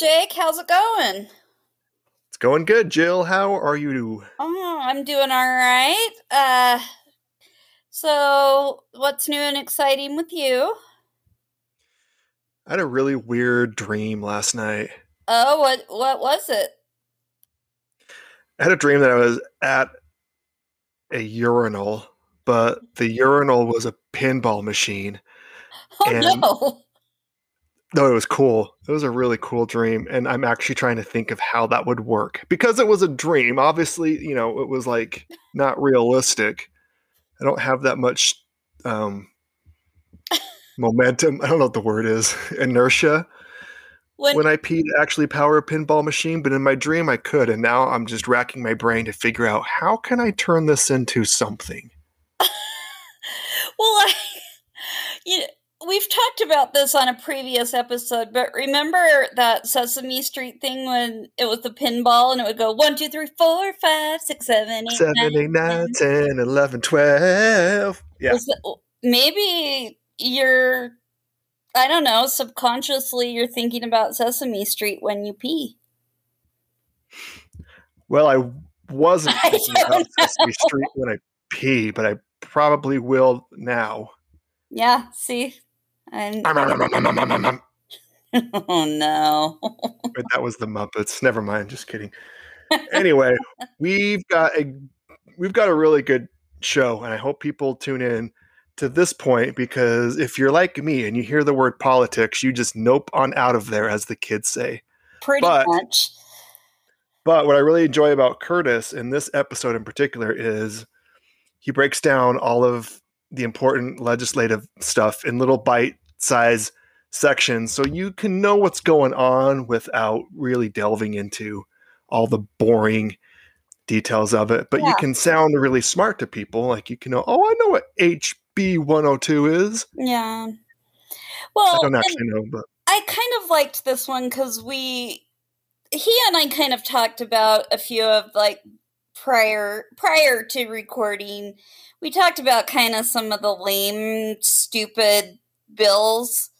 Jake. How's it going? It's going good, Jill. How are you? Oh, I'm doing all right. Uh, so what's new and exciting with you? I had a really weird dream last night. Oh, what what was it? I had a dream that I was at a urinal, but the urinal was a pinball machine. Oh And- no. No, it was cool. It was a really cool dream, and I'm actually trying to think of how that would work because it was a dream. Obviously, you know, it was like not realistic. I don't have that much um, momentum. I don't know what the word is. Inertia. When, when I peed to actually power a pinball machine, but in my dream I could, and now I'm just racking my brain to figure out how can I turn this into something. well, I, you we've talked about this on a previous episode, but remember that Sesame Street thing when it was the pinball and it would go one, two, three, four, five, six, seven, eight, Seven, nine, eight, nine, 10, 11, 12. Yeah. Maybe you're, I don't know, subconsciously you're thinking about Sesame Street when you pee. Well, I wasn't thinking don't about Sesame Street when I pee, but I probably will now. Yeah, see? But oh no. that was the Muppets. Never mind. Just kidding. Anyway, we've got a we've got a really good show, and I hope people tune in to this point because if you're like me and you hear the word politics, you just nope on out of there, as the kids say. Pretty But- much. But what I really enjoy about Curtis in this episode in particular is he breaks down all of the important legislative stuff in little bite size section so you can know what's going on without really delving into all the boring details of it. But you can sound really smart to people. Like you can know, oh, I know what HB 102 is. Yeah. well I don't actually know, but I kind of liked this one because we, he and I kind of talked about a few of like prior prior to recording. We talked about kind of some of the lame, stupid bills,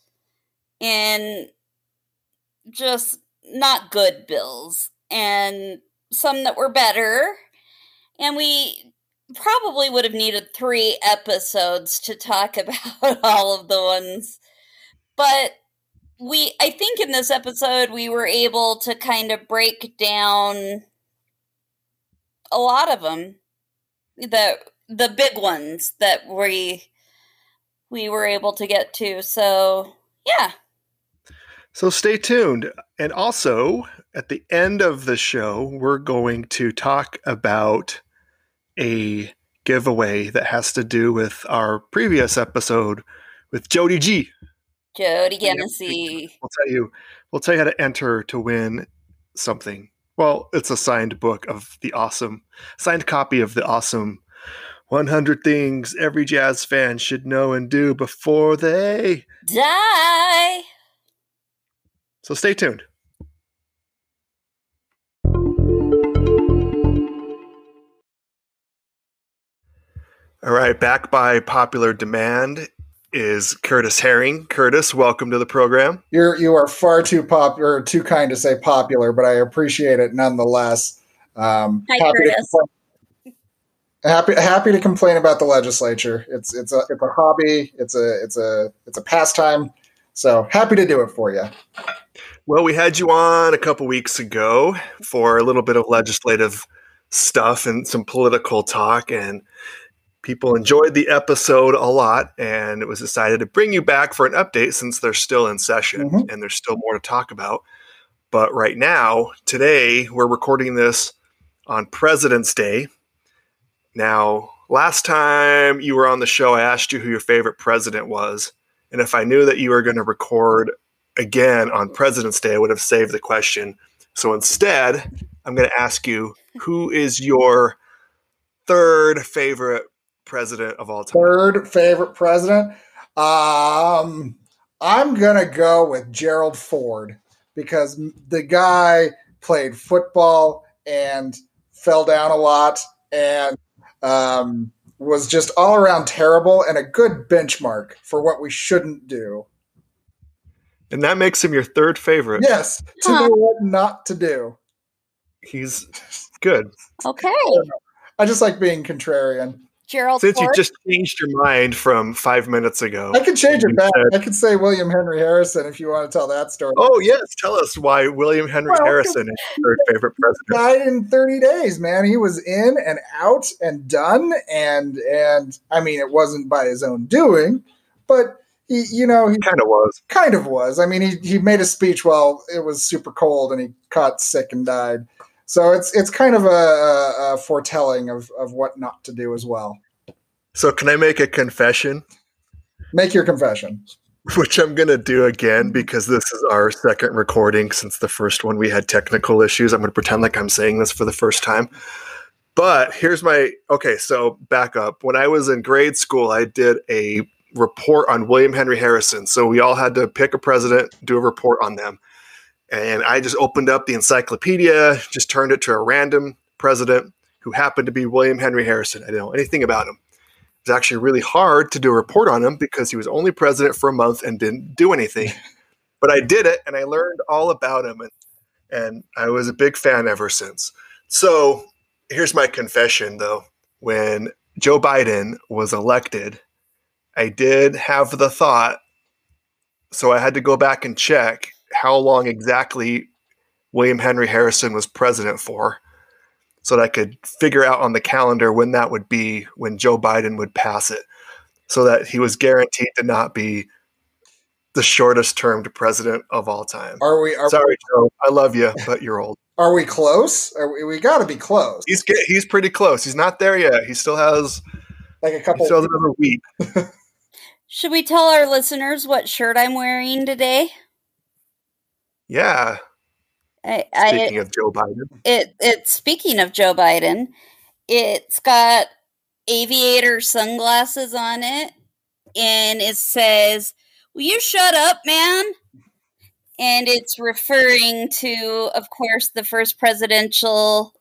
and just not good bills, and some that were better. And we probably would have needed three episodes to talk about all of the ones, but we i think in this episode we were able to kind of break down a lot of them the the big ones that we we were able to get to so yeah So stay tuned. And also, at the end of the show, we're going to talk about a giveaway that has to do with our previous episode with Jody G. jody Genessy. We'll tell you we'll tell you how to enter to win something. Well, it's a signed book of the awesome signed copy of the awesome 100 things every jazz fan should know and do before they. die So stay tuned. All right, back by popular demand is Curtis Haring. Curtis, welcome to the program. You're you are far too popular, too kind to say popular, but I appreciate it nonetheless. Um, Hi, happy, to Curtis. Happy happy to complain about the legislature. It's it's a it's a hobby. It's a it's a it's a pastime. So happy to do it for you. Well, we had you on a couple weeks ago for a little bit of legislative stuff and some political talk, and people enjoyed the episode a lot. And it was decided to bring you back for an update since they're still in session Mhm. and there's still more to talk about. But right now, today, we're recording this on President's Day. Now, last time you were on the show, I asked you who your favorite president was. And if I knew that you were going to record again on President's Day, I would have saved the question. So instead, I'm going to ask you who is your third favorite president of all time? Third favorite president. Um, I'm gonna go with Gerald Ford because the guy played football and fell down a lot and um, was just all around terrible and a good benchmark for what we shouldn't do. And that makes him your third favorite. Yes, to Huh. know what not to do. He's good. Okay. I just like being contrarian. Gerald Since you just changed your mind from five minutes ago. I can change You it back. said- I can say William Henry Harrison if you want to tell that story. Oh, yes. Tell us why William Henry Well, Harrison is your favorite president. died in 30 days, man. He was in and out and done. And and I mean, it wasn't by his own doing, but he, you know, he Kind of was. kind of was. I mean, he he made a speech while it was super cold, and he caught sick and died. So it's it's kind of a, a, foretelling of of what not to do as well. So, can I make a confession? Make your confession. Which I'm going to do again because this is our second recording since the first one we had technical issues. I'm going to pretend like I'm saying this for the first time. But here's my okay, so back up. When I was in grade school, I did a report on William Henry Harrison. So we all had to pick a president, do a report on them. And I just opened up the encyclopedia, just turned it to a random president who happened to be William Henry Harrison. I didn't know anything about him. It was actually really hard to do a report on him because he was only president for a month and didn't do anything. but I did it and I learned all about him and, and I was a big fan ever since. So here's my confession though. When Joe Biden was elected, I did have the thought, so I had to go back and check how long exactly William Henry Harrison was president for so that I could figure out on the calendar when that would be when Joe Biden would pass it, so that he was guaranteed to not be the shortest termed president of all time. Are we are, Sorry, Joe. I love you, but you're old. are we close? Are we, we got to be close. He's get, he's pretty close. He's not there yet. He still has Like a couple. still has another week. Should we tell our listeners what shirt I'm wearing today? Yeah. I, I Speaking of Joe Biden, it it's speaking of Joe Biden, it's got aviator sunglasses on it and it says, "Will you shut up, man?" And it's referring to of course the first presidential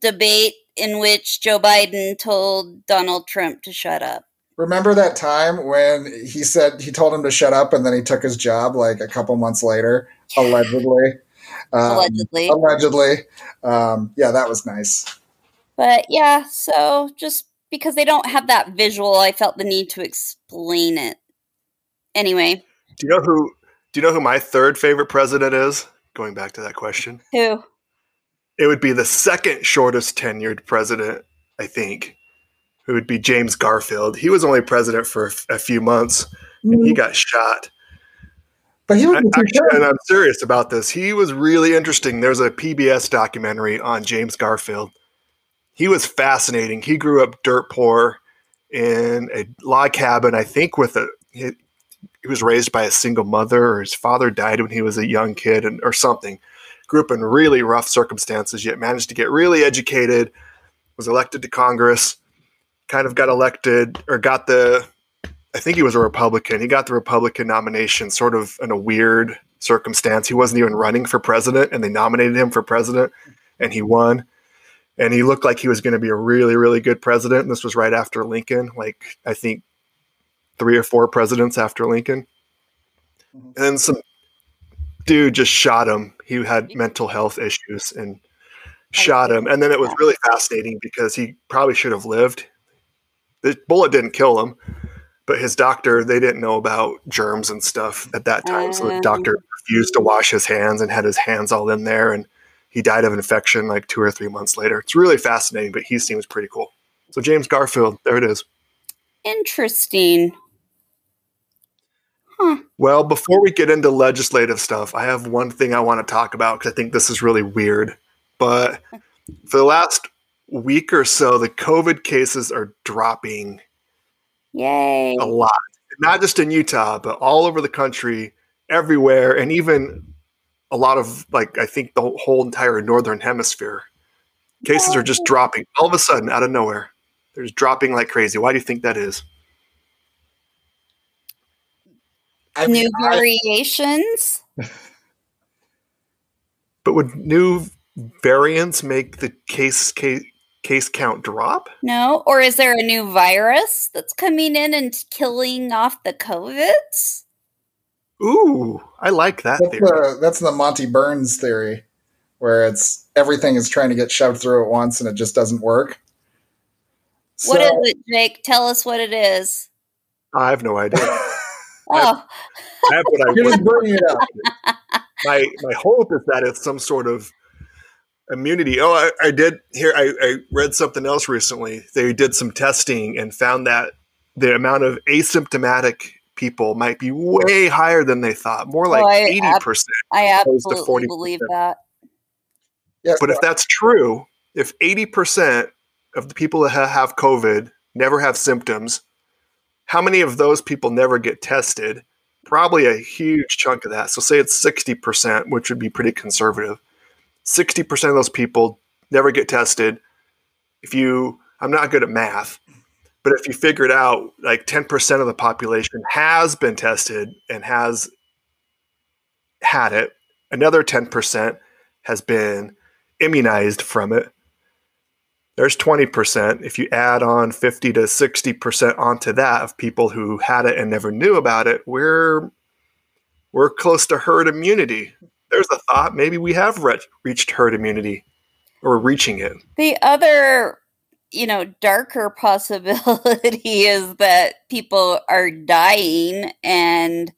debate in which Joe Biden told Donald Trump to shut up. Remember that time when he said he told him to shut up, and then he took his job like a couple months later, allegedly. Um, Allegedly. allegedly. Um, yeah, that was nice. But yeah, so just because they don't have that visual, I felt the need to explain it. Anyway, do you know who do you know who my third favorite president is? Going back to that question. who? It would be the second shortest tenured president, I think. Who would be James Garfield. He was only president for a f- a few months and he mm-hmm. got shot. But he was Actually, and. I'm serious about this. He was really interesting. There's a PBS documentary on James Garfield. He was fascinating. He grew up dirt poor in a log cabin, I think, with a. He, he was raised by a single mother, or his father died when he was a young kid, and or something. Grew up in really rough circumstances, yet managed to get really educated. Was elected to Congress. Kind of got elected or got the I think he was a Republican. He got the Republican nomination sort of in a weird circumstance. He wasn't even running for president, and they nominated him for president, and he won. And he looked like he was going to be a really, really good president. And this was right after Lincoln, like I think three or four presidents after Lincoln. Mhm. And then some dude just shot him. He had mental health issues and shot him. And then it was really fascinating because he probably should have lived. The bullet didn't kill him, but his doctor, they didn't know about germs and stuff at that time. so the Um. doctor refused to wash his hands and had his hands all in there. And he died of infection like two or three months later. It's really fascinating, but he seems pretty cool. So James Garfield, there it is. Interesting. Huh. Well, before we get into legislative stuff, I have one thing I want to talk about because I think this is really weird. But for the last week or so, the COVID cases are dropping Yay. a lot. Not just in Utah, but all over the country, everywhere, and even a lot of like I think the whole entire northern hemisphere. Cases are just dropping all of a sudden out of nowhere. They're just dropping like crazy. Why do you think that is? I mean, New I- variations? But would new variants make the case case, case count drop? No? Or is there a new virus that's coming in and killing off the COVIDs? Ooh, I like that That's theory. the that's the Monty Burns theory, where it's everything is trying to get shoved through at once and it just doesn't work. What So- is it, Jake? Tell us what it is. I have no idea. Oh, I have what I You're just bringing it up. my my hope is that it's some sort of immunity. Oh, I, I did here. I, I read something else recently. They did some testing and found that the amount of asymptomatic people might be way higher than they thought, more like I- eighty percent. I Opposed to absolutely 40%. believe that. Yes, But if that's true, if eighty percent of the people that have COVID never have symptoms, how many of those people never get tested? Probably a huge chunk of that. So say it's sixty percent, which would be pretty conservative. Sixty percent of those people never get tested. If you, I'm not good at math, but if you figure it out, like ten percent of the population has been tested and has had it. Another ten percent has been immunized from it. There's 20%. If you add on 50 to 60% onto that of people who had it and never knew about it, we're we're close to herd immunity. There's a thought maybe we have re- reached herd immunity or reaching it. The other, you know, darker possibility is that people are dying and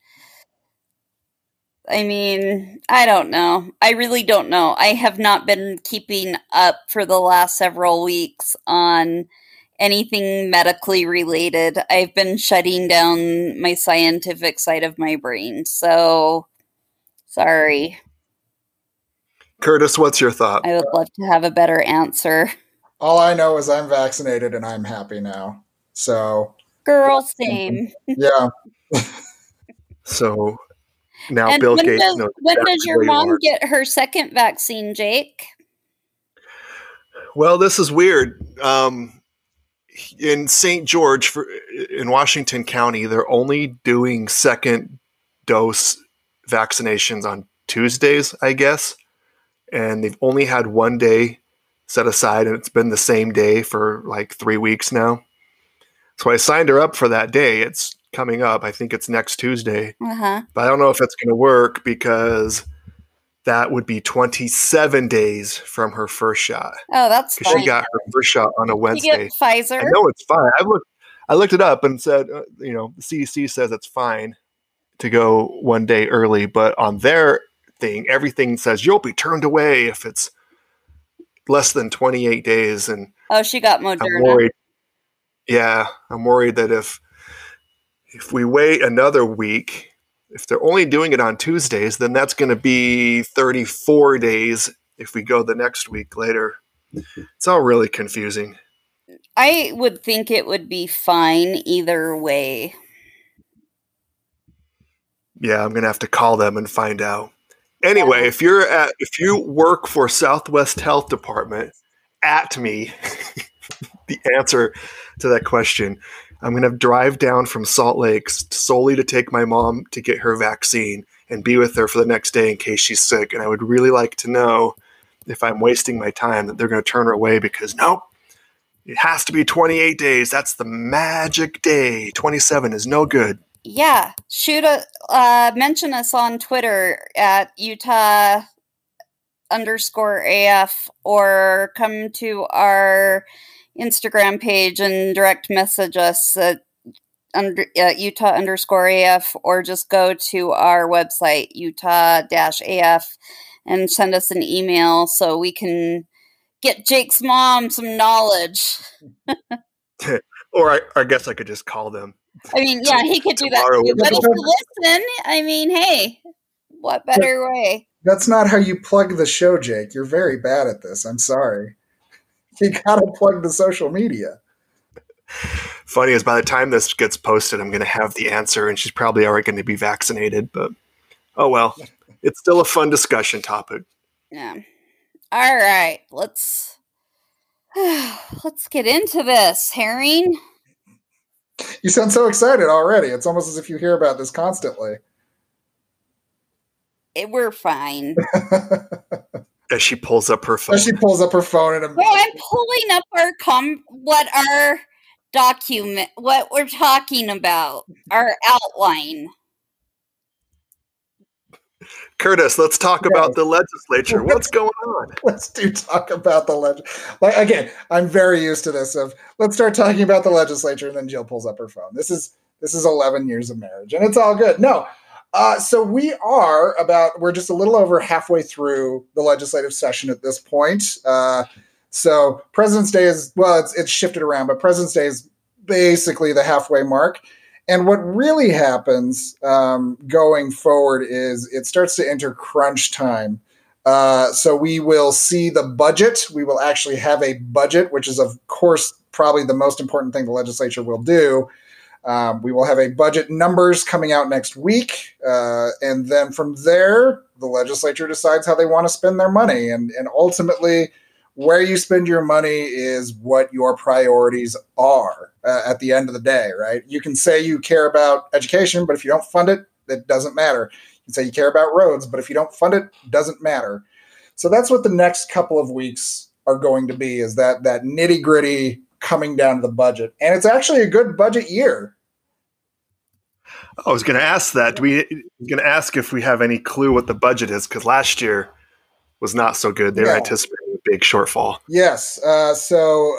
I mean, I don't know. I really don't know. I have not been keeping up for the last several weeks on anything medically related. I've been shutting down my scientific side of my brain. So, sorry. Curtis, what's your thought? I would love to have a better answer. all I know is I'm vaccinated and I'm happy now. So Girl, same. yeah, So now and Bill when Gates does, knows when does your mom are. get her second vaccine, Jake? Well, this is weird. Um, in St. George, for, in Washington County, they're only doing second dose vaccinations on Tuesdays, I guess. And they've only had one day set aside, and it's been the same day for like three weeks now. So I signed her up for that day. It's coming up. I think it's next Tuesday. Uh huh. But I don't know if it's going to work because that would be 27 days from her first shot Oh, that's because she got her first shot on a Wednesday. get Pfizer? I know it's fine. I looked, I looked it up and said, uh, you know, the CDC says it's fine to go one day early, but on their thing, everything says you'll be turned away if it's less than 28 days. And Oh, she got I'm worried. Yeah, I'm worried that if if we wait another week, if they're only doing it on Tuesdays, then that's going to be 34 days if we go the next week later. It's all really confusing. I would think it would be fine either way. Yeah, I'm gonna have to call them and find out. Anyway, if you're at if you work for Southwest Health Department, at me the answer to that question. I'm gonna drive down from Salt Lake solely to take my mom to get her vaccine and be with her for the next day in case she's sick. And I would really like to know if I'm wasting my time that they're gonna turn her away because nope. It has to be 28 days. That's the magic day. 27 is no good. Yeah, shoot a uh, mention us on Twitter at Utah underscore AF or come to our Instagram page and direct message us at under, uh, Utah underscore AF or just go to our website Utah dash AF and send us an email so we can get Jake's mom some knowledge. Or I, I guess I could just call them. I mean, yeah, he could do that. Tomorrow too, But if you listen, I mean, hey, what better way? that's not how you plug the show, Jake. You're very bad at this. I'm sorry. You gotta plug the social media. Funny is by the time this gets posted, I'm going to have the answer, and she's probably already going to be vaccinated. But oh well, it's still a fun discussion topic. Yeah. All right, let's let's get into this, Haring. You sound so excited already. It's almost as if you hear about this constantly. Eh, We're fine. As she pulls up her phone, As she pulls up her phone and Well, I'm pulling up our com what our document what we're talking about, our outline. Curtis, let's talk about the legislature. What's going on? Let's do talk about the legislature. Like again, I'm very used to this. Of let's start talking about the legislature, and then Jill pulls up her phone. This is this is 11 years of marriage, and it's all good. No, uh, so we are about we're just a little over halfway through the legislative session at this point. Uh, so President's Day is well, it's it's shifted around, but President's Day is basically the halfway mark. And what really happens um, going forward is it starts to enter crunch time. Uh, so we will see the budget. We will actually have a budget, which is, of course, probably the most important thing the legislature will do. Um, we will have a budget numbers coming out next week. Uh, and then from there, the legislature decides how they want to spend their money. And, and ultimately, where you spend your money is what your priorities are uh, at the end of the day, right? You can say you care about education, but if you don't fund it, it doesn't matter. You can say you care about roads, but if you don't fund it, it doesn't matter. So that's what the next couple of weeks are going to be is that that nitty gritty coming down to the budget. And it's actually a good budget year. I was going to ask that. Do we going to ask if we have any clue what the budget is because last year was not so good. They were anticipating big shortfall. Yes. Uh, so,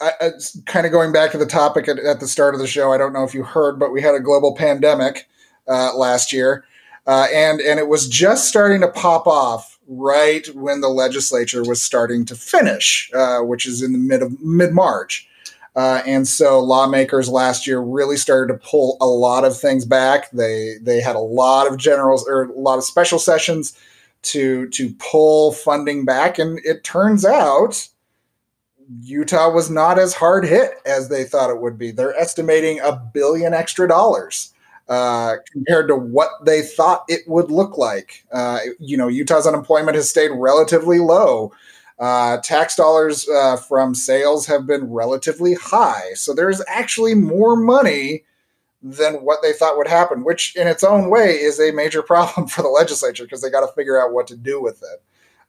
uh, I, kind of going back to the topic at, at, the start of the show, I don't know if you heard, but we had a global pandemic uh, last year, uh, and and it was just starting to pop off right when the legislature was starting to finish, uh, which is in the mid of mid March. Uh, and so lawmakers last year really started to pull a lot of things back. They they had a lot of generals or a lot of special sessions to to pull funding back and it turns out Utah was not as hard hit as they thought it would be. They're estimating a billion extra dollars uh, compared to what they thought it would look like. Uh, you know, Utah's unemployment has stayed relatively low. Uh, tax dollars uh, from sales have been relatively high. So there's actually more money than what they thought would happen, which in its own way is a major problem for the legislature because they got to figure out what to do with it.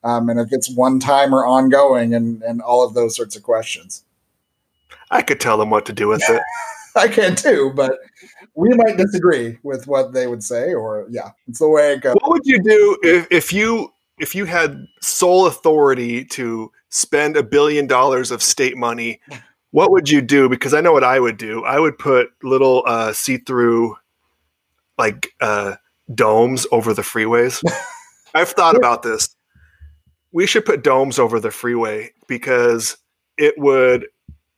Um, and if it's one time or ongoing and, and all of those sorts of questions. I could tell them what to do with it. I can too, but we might disagree with what they would say, or yeah, it's the way it goes. What would you do if, if you if you had sole authority to spend a billion dollars of state money what would you do? Because I know what I would do. I would put little uh, see-through, like uh, domes over the freeways. I've thought about this. We should put domes over the freeway because it would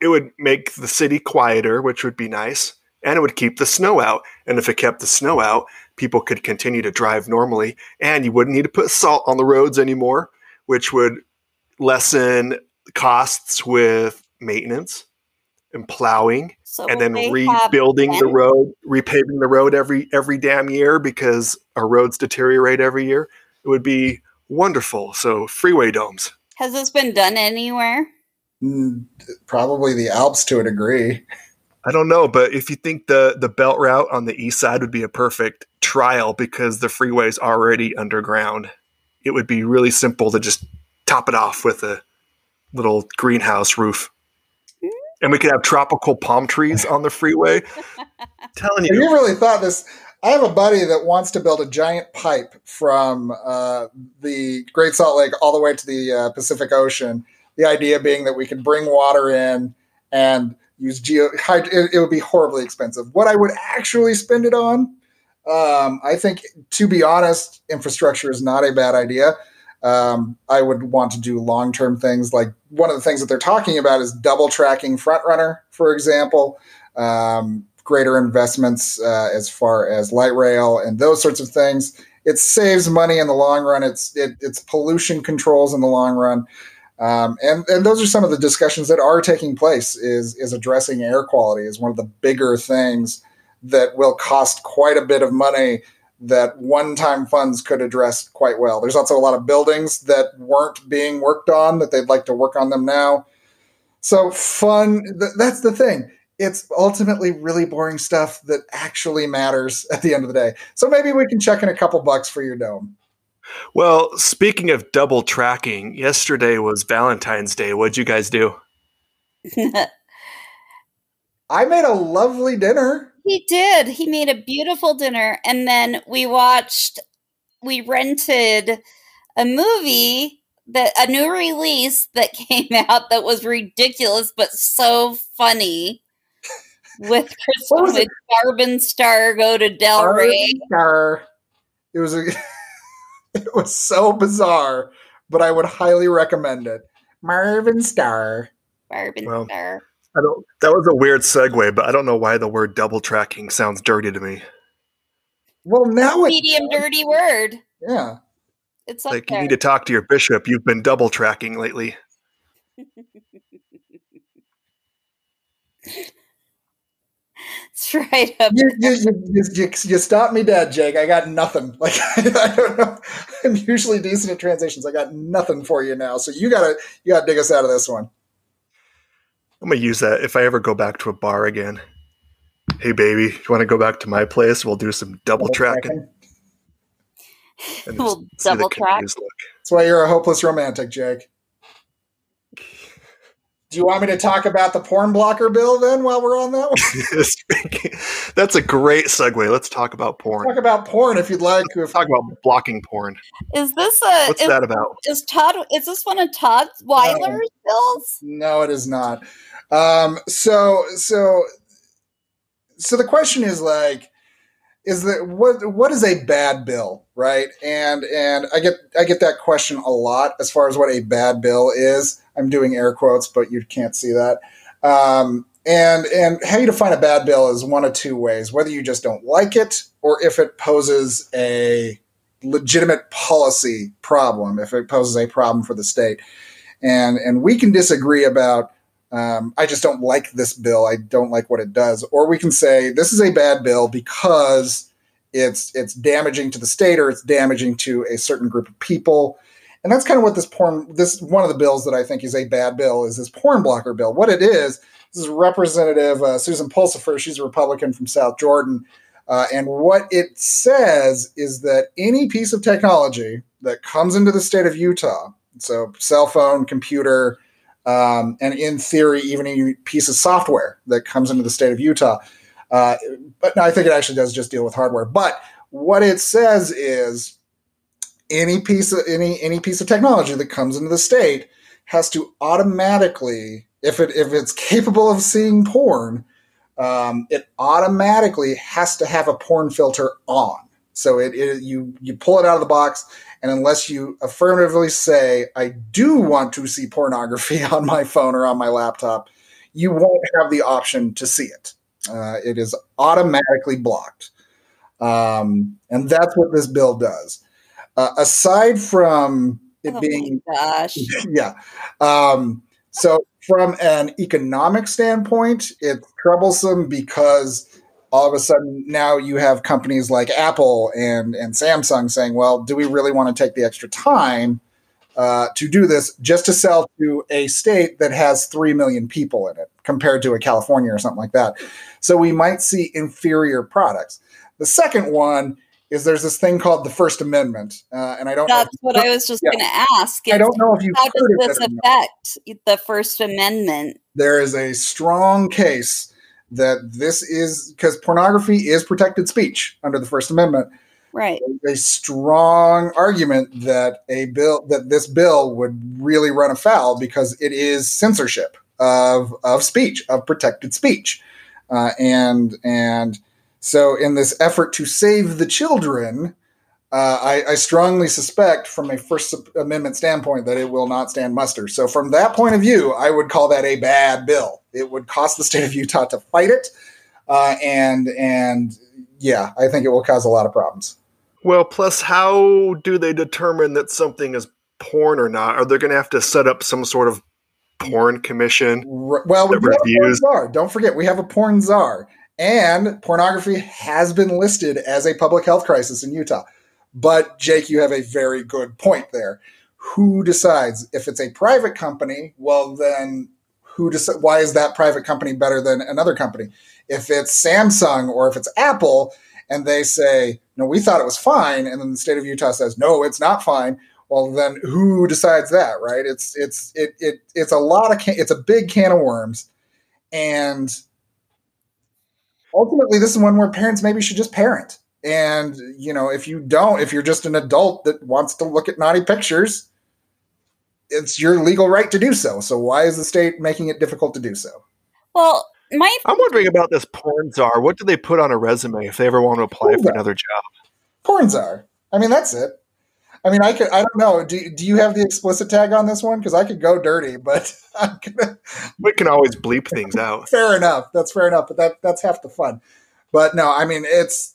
it would make the city quieter, which would be nice, and it would keep the snow out. And if it kept the snow out, people could continue to drive normally, and you wouldn't need to put salt on the roads anymore, which would lessen costs with maintenance and plowing so and then rebuilding the road repaving the road every every damn year because our roads deteriorate every year it would be wonderful. So freeway domes. Has this been done anywhere? Mm, probably the alps to a degree. I don't know but if you think the the belt route on the east side would be a perfect trial because the freeway is already underground it would be really simple to just top it off with a little greenhouse roof. And we could have tropical palm trees on the freeway. telling you. You really thought this. I have a buddy that wants to build a giant pipe from uh, the Great Salt Lake all the way to the uh, Pacific Ocean. The idea being that we could bring water in and use geo. It, it would be horribly expensive. What I would actually spend it on, um, I think, to be honest, infrastructure is not a bad idea. Um, I would want to do long term things. Like one of the things that they're talking about is double tracking FrontRunner, for example, um, greater investments uh, as far as light rail and those sorts of things. It saves money in the long run. It's it, it's pollution controls in the long run. Um, and and those are some of the discussions that are taking place. Is is addressing air quality is one of the bigger things that will cost quite a bit of money that one-time funds could address quite well. There's also a lot of buildings that weren't being worked on that they'd like to work on them now. So fun. Th- that's the thing. It's ultimately really boring stuff that actually matters at the end of the day. So maybe we can check in a couple bucks for your dome. Well, speaking of double tracking, yesterday was Valentine's Day. What'd you guys do? I made a lovely dinner. He did. He made a beautiful dinner. And then we watched we rented a movie that a new release that came out that was ridiculous but so funny with Kristen and Star go to Del Rey. Star. It was a, it was so bizarre, but I would highly recommend it. Marvin Star. Marvin Well, Star. I don't. That was a weird segue, but I don't know why the word double tracking sounds dirty to me. Well, now it Medium dirty word. yeah. It's up Like you need to talk to your bishop. You've been double tracking lately. it's right up You, you, you, you, you, you stopped me dead, Jake. I got nothing. Like I don't know. I'm usually decent at transitions. I got nothing for you now. So you gotta you gotta dig us out of this one. I'm gonna use that if I ever go back to a bar again. Hey, baby, you want to go back to my place? We'll do some double tracking. We'll double track. That's why you're a hopeless romantic, Jake. Do you want me to talk about the porn blocker bill then while we're on that one? That's a great segue. Let's talk about porn. talk about porn if you'd like. If, Let's talk about blocking porn. Is this a What's is, that about? is Todd is this one of Todd Weiler's bills? no, it is not. Um, so so so the question is like is that what what is a bad bill right and and i get i get that question a lot as far as what a bad bill is i'm doing air quotes but you can't see that um, and and how you define a bad bill is one of two ways whether you just don't like it or if it poses a legitimate policy problem if it poses a problem for the state and and we can disagree about um, I just don't like this bill. I don't like what it does. Or we can say this is a bad bill because it's it's damaging to the state or it's damaging to a certain group of people. And that's kind of what this porn this one of the bills that I think is a bad bill is this porn blocker bill. What it is, this is Representative uh, Susan Pulsipher. She's a Republican from South Jordan. Uh, and what it says is that any piece of technology that comes into the state of Utah, so cell phone, computer, um, and in theory, even a piece of software that comes into the state of Utah. Uh, but no, I think it actually does just deal with hardware. But what it says is any piece of any any piece of technology that comes into the state has to automatically, if it if it's capable of seeing porn, um, it automatically has to have a porn filter on. So it, it you you pull it out of the box, and unless you affirmatively say, I do want to see pornography on my phone or on my laptop, you won't have the option to see it. Uh, it is automatically blocked. Um, and that's what this bill does. Uh, aside from it Oh being, my gosh. yeah. Um, so, from an economic standpoint, it's troublesome because all of a sudden now you have companies like Apple and and Samsung saying, "Well, do we really want to take the extra time uh, to do this just to sell to a state that has three million people in it compared to a California or something like that?" So we might see inferior products. The second one is there's this thing called the First Amendment, uh, and I don't. Know. That's what I was just Yeah. going to ask. I don't know if you've How does this affect the First Amendment? there is a strong case that this is because pornography is protected speech under the First Amendment. Right. A strong argument that a bill that this bill would really run afoul because it is censorship of of speech of protected speech, uh, and and so in this effort to save the children. Uh, I, I strongly suspect, from a First Amendment standpoint, that it will not stand muster. So, from that point of view, I would call that a bad bill. It would cost the state of Utah to fight it, uh, and and yeah, I think it will cause a lot of problems. Well, plus, how do they determine that something is porn or not? Are they going to have to set up some sort of porn commission? Well, we have a porn reviews- czar. Don't forget, we have a porn czar, and pornography has been listed as a public health crisis in Utah. But Jake, you have a very good point there. Who decides if it's a private company? Well, then who decides? Why is that private company better than another company? If it's Samsung or if it's Apple, and they say no, we thought it was fine, and then the state of Utah says no, it's not fine. Well, then who decides that, right? It's it's it it it's a lot of can- it's a big can of worms, and ultimately, this is one where parents maybe should just parent And, you know, if you don't, if you're just an adult that wants to look at naughty pictures, it's your legal right to do so. So why is the state making it difficult to do so? Well, my I'm wondering about this porn czar. What do they put on a resume if they ever want to apply Porn for czar. another job? Porn czar. I mean, that's it. I mean, I could. I don't know. Do, do you have the explicit tag on this one? Because I could go dirty, but I'm gonna, We can always bleep things out. fair enough. That's fair enough. But that that's half the fun. But no, I mean, it's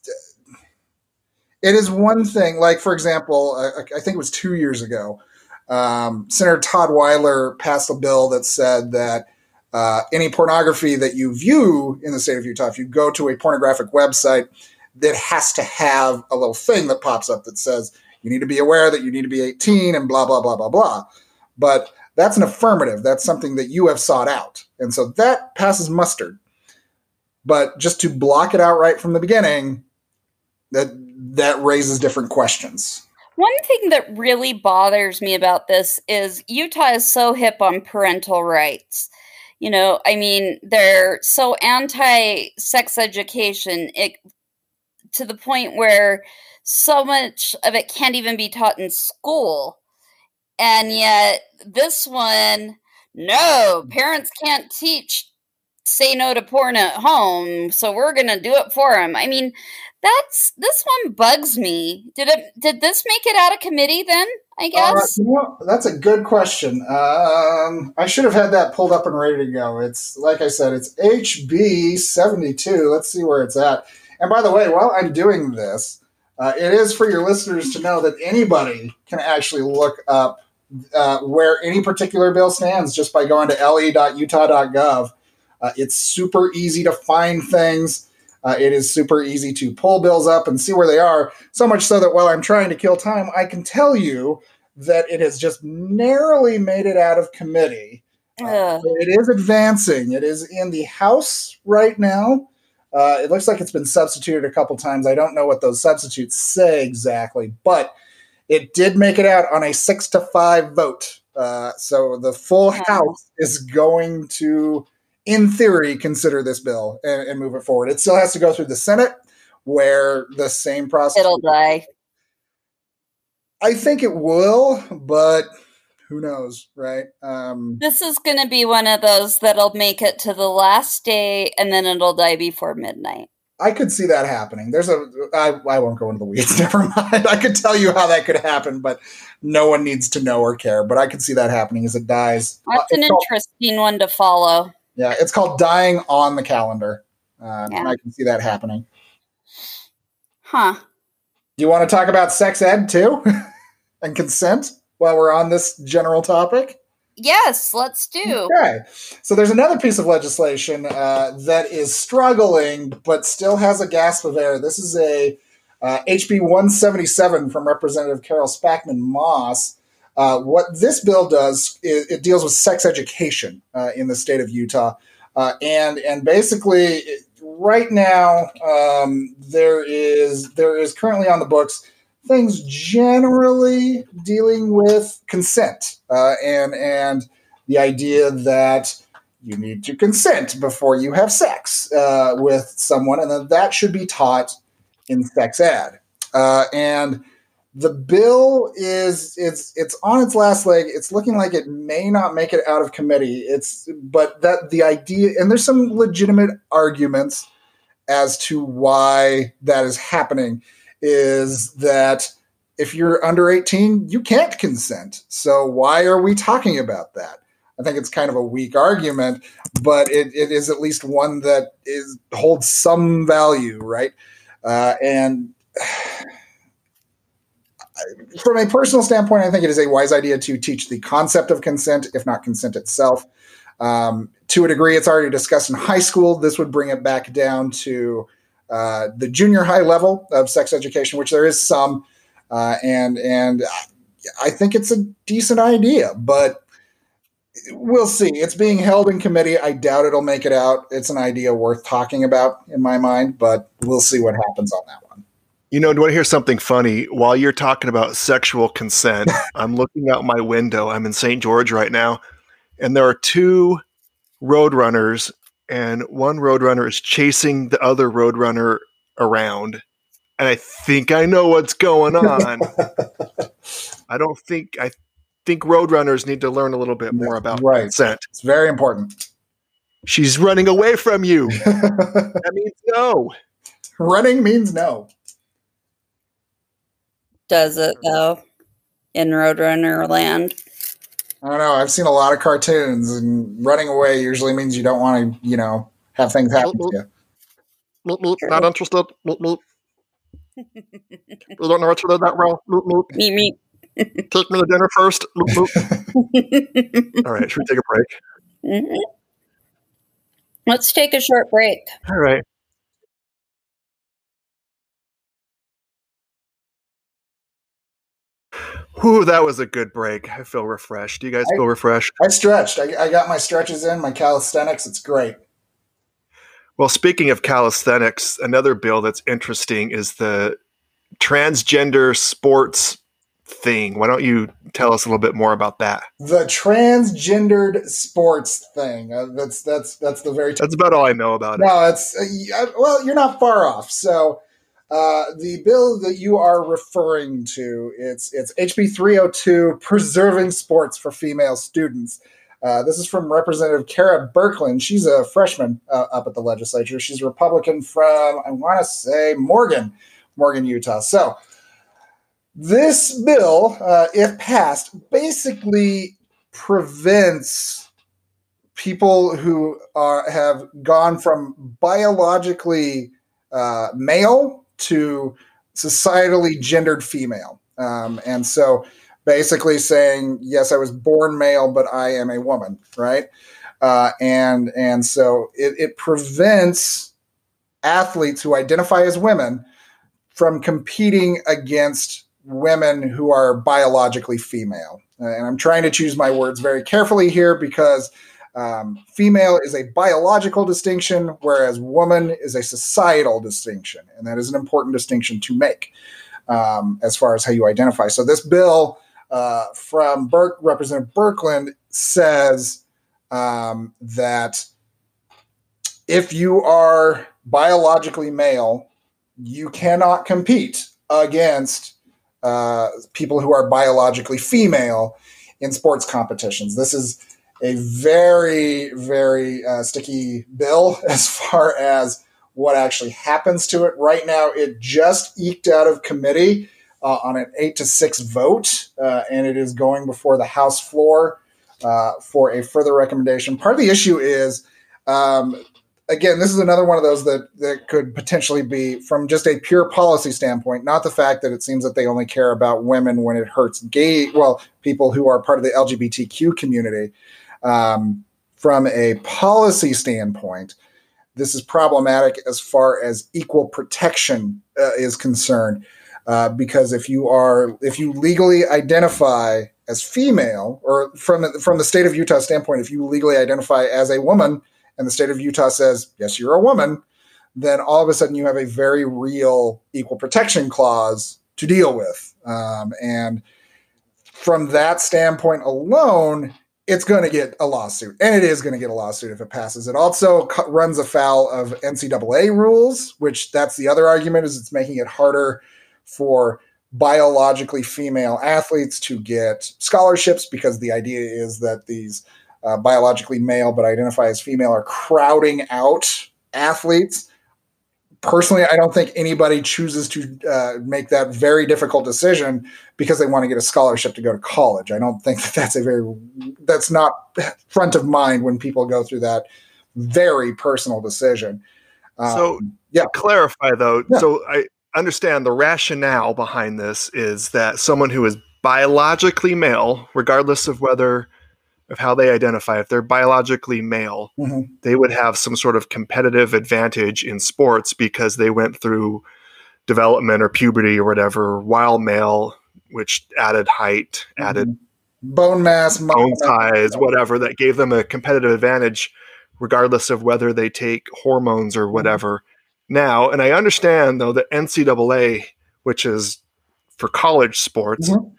it is one thing. Like for example, I, I think it was two years ago. Um, Senator Todd Weiler passed a bill that said that uh, any pornography that you view in the state of Utah, if you go to a pornographic website, that has to have a little thing that pops up that says you need to be aware that you need to be 18 and blah blah blah blah blah. But that's an affirmative. That's something that you have sought out, and so that passes mustard. But just to block it outright from the beginning, that that raises different questions. One thing that really bothers me about this is Utah is so hip on parental rights. You know, I mean, they're so anti sex education it, to the point where so much of it can't even be taught in school. And yet, this one, no, parents can't teach say no to porn at home, so we're going to do it for them. I mean, that's this one bugs me. Did it? Did this make it out of committee then? I Uh, guess. you know, that's a good question. Um, I should have had that pulled up and ready to go. It's like I said, it's HB seventy two. Let's see where it's at. And by the way, while I'm doing this, uh, it is for your listeners to know that anybody can actually look up uh, where any particular bill stands just by going to le.utah.gov. Uh, it's super easy to find things. Uh, it is super easy to pull bills up and see where they are. So much so that while I'm trying to kill time, I can tell you that it has just narrowly made it out of committee. Ugh. It is advancing. It is in the House right now. Uh, it looks like it's been substituted a couple times. I don't know what those substitutes say exactly, but it did make it out on a six to five vote. Uh, so the full Wow. House is going to, in theory, consider this bill and, and move it forward. It still has to go through the Senate, where the same process. It'll die. I think it will, but who knows, right? Um, This is going to be one of those that'll make it to the last day and then it'll die before midnight. I could see that happening. There's a I, I won't go into the weeds. Never mind. I could tell you how that could happen, but no one needs to know or care. But I could see that happening as it dies. Uh, That's an it's called- interesting one to follow. yeah, it's called dying on the calendar, uh, and Yeah. I can see that happening. Huh. Do you want to talk about sex ed too, and consent while we're on this general topic? Yes, let's do. Okay. So there's another piece of legislation uh, that is struggling, but still has a gasp of air. This is a uh, HB 177 from Representative Carol Spackman Moss. Uh, what this bill does is it deals with sex education uh, in the state of Utah, uh, and and basically right now um, there is there is currently on the books things generally dealing with consent uh, and and the idea that you need to consent before you have sex uh, with someone, and that that should be taught in sex ed. Uh, and the bill is it's it's on its last leg. It's looking like it may not make it out of committee. It's but that the idea and there's some legitimate arguments as to why that is happening is that if you're under 18, you can't consent. So why are we talking about that? I think it's kind of a weak argument, but it, it is at least one that is holds some value, right? Uh, and from a personal standpoint, I think it is a wise idea to teach the concept of consent, if not consent itself. Um, to a degree, it's already discussed in high school. This would bring it back down to uh, the junior high level of sex education, which there is some, uh, and and I think it's a decent idea, but we'll see. It's being held in committee. I doubt it'll make it out. It's an idea worth talking about in my mind, but we'll see what happens on that one. You know, do you want to hear something funny? While you're talking about sexual consent, I'm looking out my window. I'm in St. George right now, and there are two roadrunners, and one roadrunner is chasing the other roadrunner around and I think I know what's going on. I don't think I think roadrunners need to learn a little bit more about Right. consent. It's very important. She's running away from you. that means no. Running means no. Does it though? In Roadrunner land. I don't know. I've seen a lot of cartoons, and running away usually means you don't want to, you know, have things happen to you. Meep, meep, not interested. Meep, meep. We don't know what you did that well. Meep, meep. Meet me. Take me to dinner first. Meep, meep. All right, should we take a break? Mhm. Let's take a short break. All right. Whew, that was a good break. I feel refreshed. Do you guys I- feel refreshed? I stretched. I, I got my stretches in, my calisthenics. It's great. Well, speaking of calisthenics, another bill that's interesting is the transgender sports thing. Why don't you tell us a little bit more about that? The transgendered sports thing. Uh, that's that's that's the very That's about all I know about it. No, it's uh, well, you're not far off. So, uh, the bill that you are referring to, it's it's HB 302, preserving sports for female students. Uh, this is from Representative Kera Birkeland. She's a freshman uh, up at the legislature. She's a Republican from I want to say Morgan, Morgan, Utah. So. This bill, uh, if passed, basically prevents people who are have gone from biologically uh, male to societally gendered female, um, and so basically saying, "Yes, I was born male, but I am a woman," right? Uh, and and so it, it prevents athletes who identify as women from competing against women who are biologically female. Uh, and I'm trying to choose my words very carefully here because um, female is a biological distinction, whereas woman is a societal distinction. And that is an important distinction to make um, as far as how you identify. So, this bill uh, from Burke, Representative Birkeland says um, that if you are biologically male, you cannot compete against uh, people who are biologically female in sports competitions. This is a very, very uh, sticky bill as far as what actually happens to it. Right now, it just eked out of committee uh, on an eight to six vote, uh, and it is going before the House floor uh, for a further recommendation. Part of the issue is. Um, Again, this is another one of those that, that could potentially be from just a pure policy standpoint, not the fact that it seems that they only care about women when it hurts gay, well, people who are part of the LGBTQ community. Um, from a policy standpoint, this is problematic as far as equal protection uh, is concerned. Uh, because if you are, if you legally identify as female, or from from the state of Utah standpoint, if you legally identify as a woman, and the state of Utah says, yes, you're a woman, then all of a sudden you have a very real equal protection clause to deal with. Um, and from that standpoint alone, it's going to get a lawsuit, and it is going to get a lawsuit if it passes. It also cu- runs afoul of NCAA rules, which that's the other argument is it's making it harder for biologically female athletes to get scholarships because the idea is that these uh, biologically male but identify as female are crowding out athletes. Personally, I don't think anybody chooses to uh, make that very difficult decision because they want to get a scholarship to go to college. I don't think that that's a very that's not front of mind when people go through that very personal decision. Um, So, yeah. to clarify though, Yeah. so I understand the rationale behind this is that someone who is biologically male, regardless of whether of how they identify, if they're biologically male, Mhm. they would have some sort of competitive advantage in sports because they went through development or puberty or whatever while male, which added height, added bone mass, bone size, whatever, that gave them a competitive advantage, regardless of whether they take hormones or whatever. Now, and I understand though that NCAA, which is for college sports, Mhm.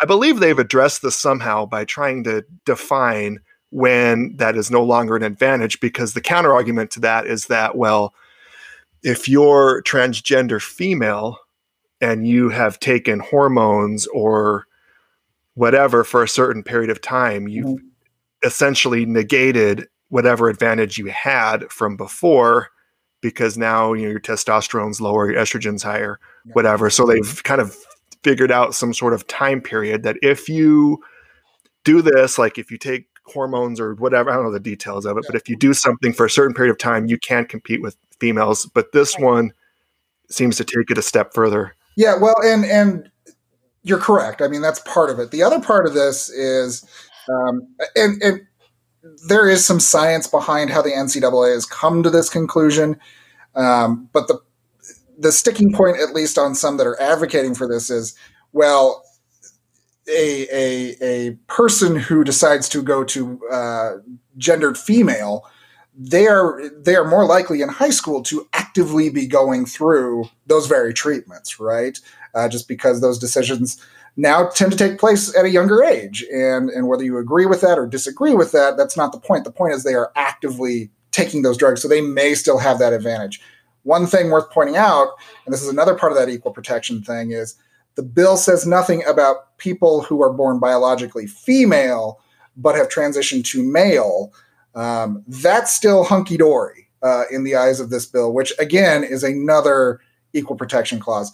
I believe they've addressed this somehow by trying to define when that is no longer an advantage because the counter argument to that is that, well, if you're transgender female, and you have taken hormones or whatever for a certain period of time, you've mm-hmm. essentially negated whatever advantage you had from before because now you know your testosterone's lower, your estrogen's higher, whatever. So they've kind of figured out some sort of time period that if you do this, like if you take hormones or whatever, I don't know the details of it, but if you do something for a certain period of time, you can compete with females. But this one seems to take it a step further. Yeah, well, and and you're correct. I mean, that's part of it. The other part of this is, um, and and there is some science behind how the NCAA has come to this conclusion, um, but the the sticking point, at least on some that are advocating for this, is well, a a a person who decides to go to uh, gendered female they are they are more likely in high school to actively be going through those very treatments, right? Uh, just because those decisions now tend to take place at a younger age, and and whether you agree with that or disagree with that, that's not the point. The point is they are actively taking those drugs, so they may still have that advantage. One thing worth pointing out, and this is another part of that equal protection thing, is the bill says nothing about people who are born biologically female but have transitioned to male um, that's still hunky dory uh, in the eyes of this bill, which again is another equal protection clause.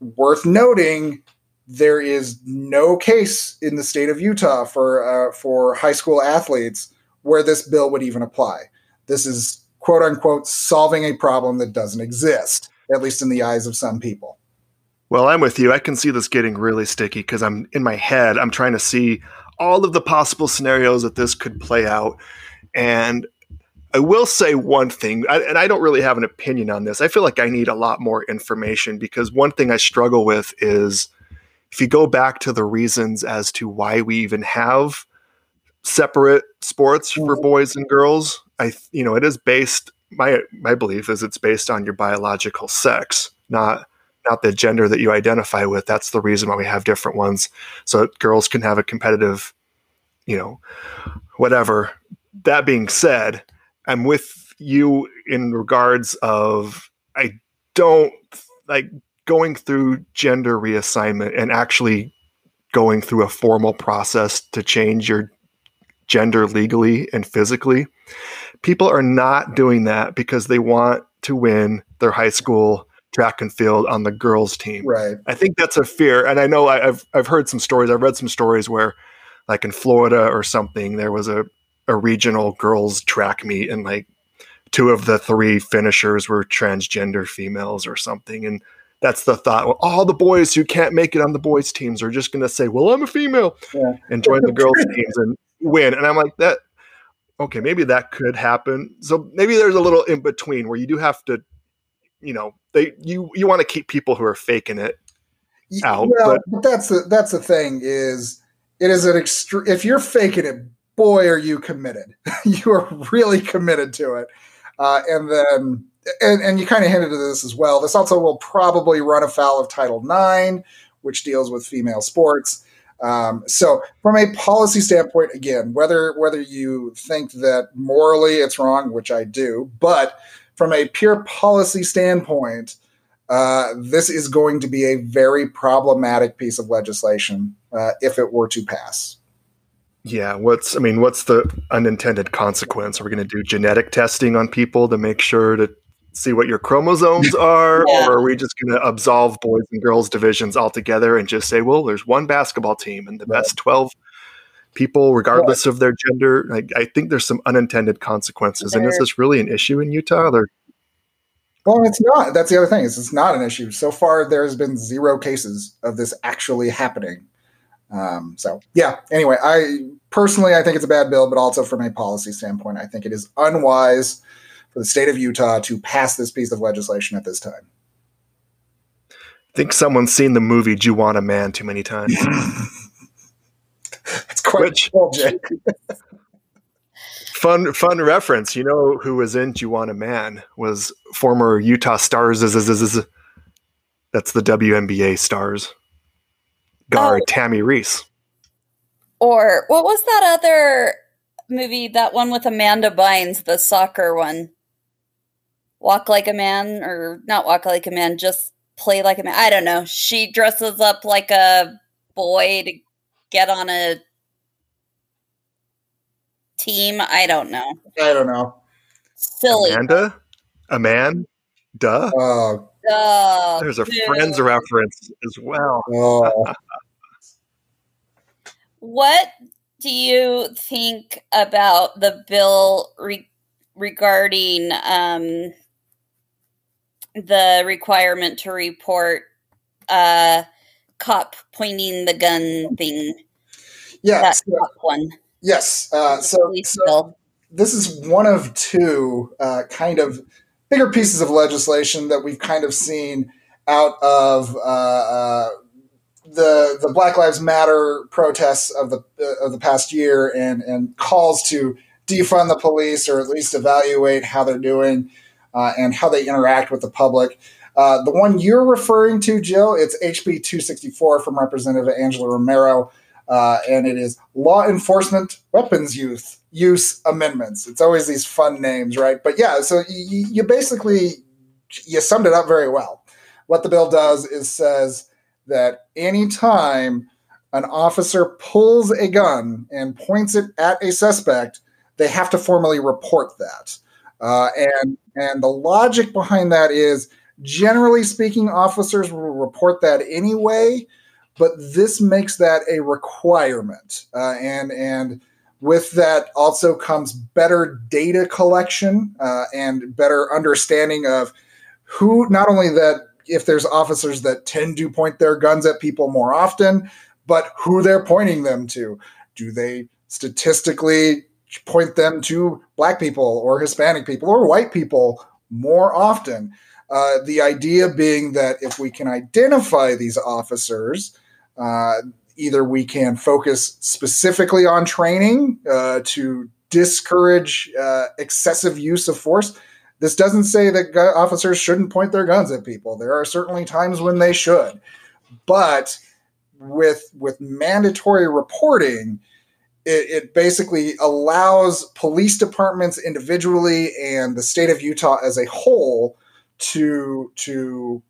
Worth noting, there is no case in the state of Utah for uh, for high school athletes where this bill would even apply. This is quote unquote solving a problem that doesn't exist, at least in the eyes of some people. Well, I'm with you. I can see this getting really sticky because I'm in my head. I'm trying to see all of the possible scenarios that this could play out. And I will say one thing, and I don't really have an opinion on this. I feel like I need a lot more information because one thing I struggle with is if you go back to the reasons as to why we even have separate sports for mm-hmm. boys and girls, I you know it is based. My my belief is it's based on your biological sex, not not the gender that you identify with. That's the reason why we have different ones, so girls can have a competitive, you know, whatever that being said, I'm with you in regards of I don't like going through gender reassignment and actually going through a formal process to change your gender legally and physically. People are not doing that because they want to win their high school track and field on the girls team. Right. I think that's a fear. And I know I've I've heard some stories, I've read some stories where like in Florida or something, there was a a regional girls track meet and like two of the three finishers were transgender females or something and that's the thought well all the boys who can't make it on the boys teams are just going to say well i'm a female yeah. and join the girls teams and win and i'm like that okay maybe that could happen so maybe there's a little in between where you do have to you know they you you want to keep people who are faking it out well, but, but that's the that's the thing is it is an extreme if you're faking it boy, are you committed. you are really committed to it. Uh, and then, and, and you kind of hinted to this as well. This also will probably run afoul of Title IX, which deals with female sports. Um, so, from a policy standpoint, again, whether whether you think that morally it's wrong, which I do, but from a pure policy standpoint, uh, this is going to be a very problematic piece of legislation uh, if it were to pass. Yeah, what's I mean, what's the unintended consequence? Are we going to do genetic testing on people to make sure to see what your chromosomes are, yeah. or are we just going to absolve boys and girls divisions altogether and just say, well, there's one basketball team and the right. best twelve people, regardless right. of their gender? Like, I think there's some unintended consequences, there, and is this really an issue in Utah? There, well, it's not. That's the other thing is it's not an issue. So far, there has been zero cases of this actually happening. Um, so yeah. Anyway, I personally I think it's a bad bill, but also from a policy standpoint, I think it is unwise for the state of Utah to pass this piece of legislation at this time. I think someone's seen the movie "Juwanna Mann" too many times. It's quite Which, cool, Jake. fun fun reference. You know who was in "Juwanna Mann" was former Utah Starzz. That's the WNBA Stars guard, oh. Tammi Reiss. Or what was that other movie? That one with Amanda Bynes, the soccer one. Walk like a man, or not walk like a man, just play like a man. I don't know. She dresses up like a boy to get on a team. I don't know. I don't know. Silly. Amanda? A man? Duh. Oh, Oh, There's a dude. Friends reference as well. oh. What do you think about the bill re- regarding um, the requirement to report uh, cop pointing the gun thing? yeah. that so- one. yes. Uh, so, so this is one of two uh, kind of bigger pieces of legislation that we've kind of seen out of uh, uh, the the Black Lives Matter protests of the uh, of the past year and and calls to defund the police or at least evaluate how they're doing uh, and how they interact with the public. Uh, the one you're referring to, Jill, it's HB 264 from Representative Angela Romero, uh, and it is Law Enforcement Weapons Use Use Amendments. It's always these fun names, right? But yeah, so you, you basically you summed it up very well. What the bill does is says that anytime an officer pulls a gun and points it at a suspect, they have to formally report that. Uh, and and the logic behind that is, generally speaking, officers will report that anyway, but this makes that a requirement. Uh, and and with that also comes better data collection uh, and better understanding of who not only that if there's officers that tend to point their guns at people more often, but who they're pointing them to. Do they statistically point them to black people or Hispanic people or white people more often? Uh, the idea being that if we can identify these officers, uh, either we can focus specifically on training uh, to discourage uh, excessive use of force. This doesn't say that gu- officers shouldn't point their guns at people. There are certainly times when they should, but with with mandatory reporting, it, it basically allows police departments individually and the state of Utah as a whole to to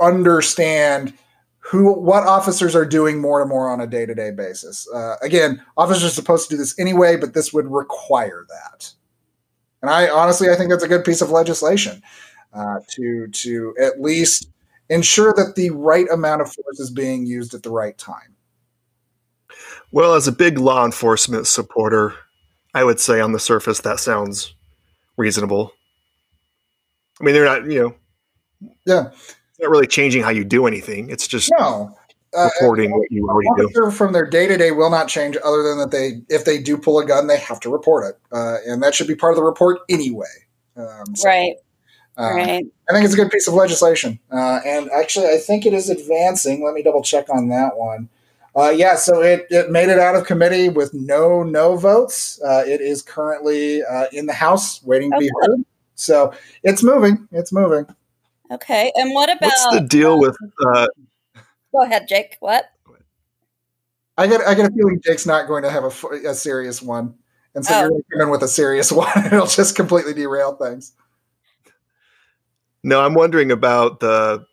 understand who what officers are doing more and more on a day-to-day basis. Uh, again officers are supposed to do this anyway but this would require that. And i honestly i think that's a good piece of legislation uh, to to at least ensure that the right amount of force is being used at the right time Well, as a big law enforcement supporter, I would say on the surface that sounds reasonable. I mean, they're not, you know, yeah, not really changing how you do anything. It's just no uh, reporting what you already do. from their day-to-day will not change other than that they if they do pull a gun they have to report it uh, and that should be part of the report anyway um, so, Right, um, right. I think it's a good piece of legislation. Uh, and actually, I think it is advancing. Let me double check on that one. Uh, yeah, so it, it made it out of committee with no no votes. Uh, it is currently uh, in the House waiting to be heard. So it's moving. It's moving. Okay, and what about? What's the deal with uh, Go ahead, Jake. What? I get I get a feeling Jake's not going to have a, a serious one, and so Oh. you're going to come in with a serious one. It'll just completely derail things. No, I'm wondering about the.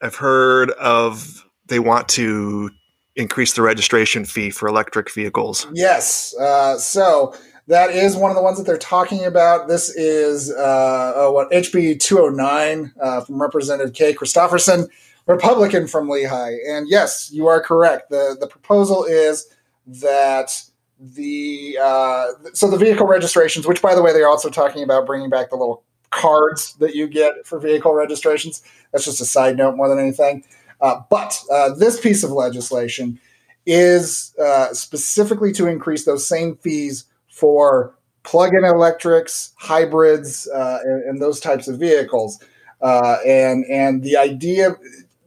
I've heard of they want to increase the registration fee for electric vehicles. Yes. Uh, so that is one of the ones that they're talking about. This is uh, oh, what HB 209 uh, from Representative Kay Christofferson, Republican from Lehi. And yes, you are correct. the The proposal is that the uh, so the vehicle registrations, which by the way, they're also talking about bringing back the little cards that you get for vehicle registrations. That's just a side note more than anything. Uh, but uh, this piece of legislation is uh, specifically to increase those same fees for plug-in electrics, hybrids, and, and those types of vehicles. And and the idea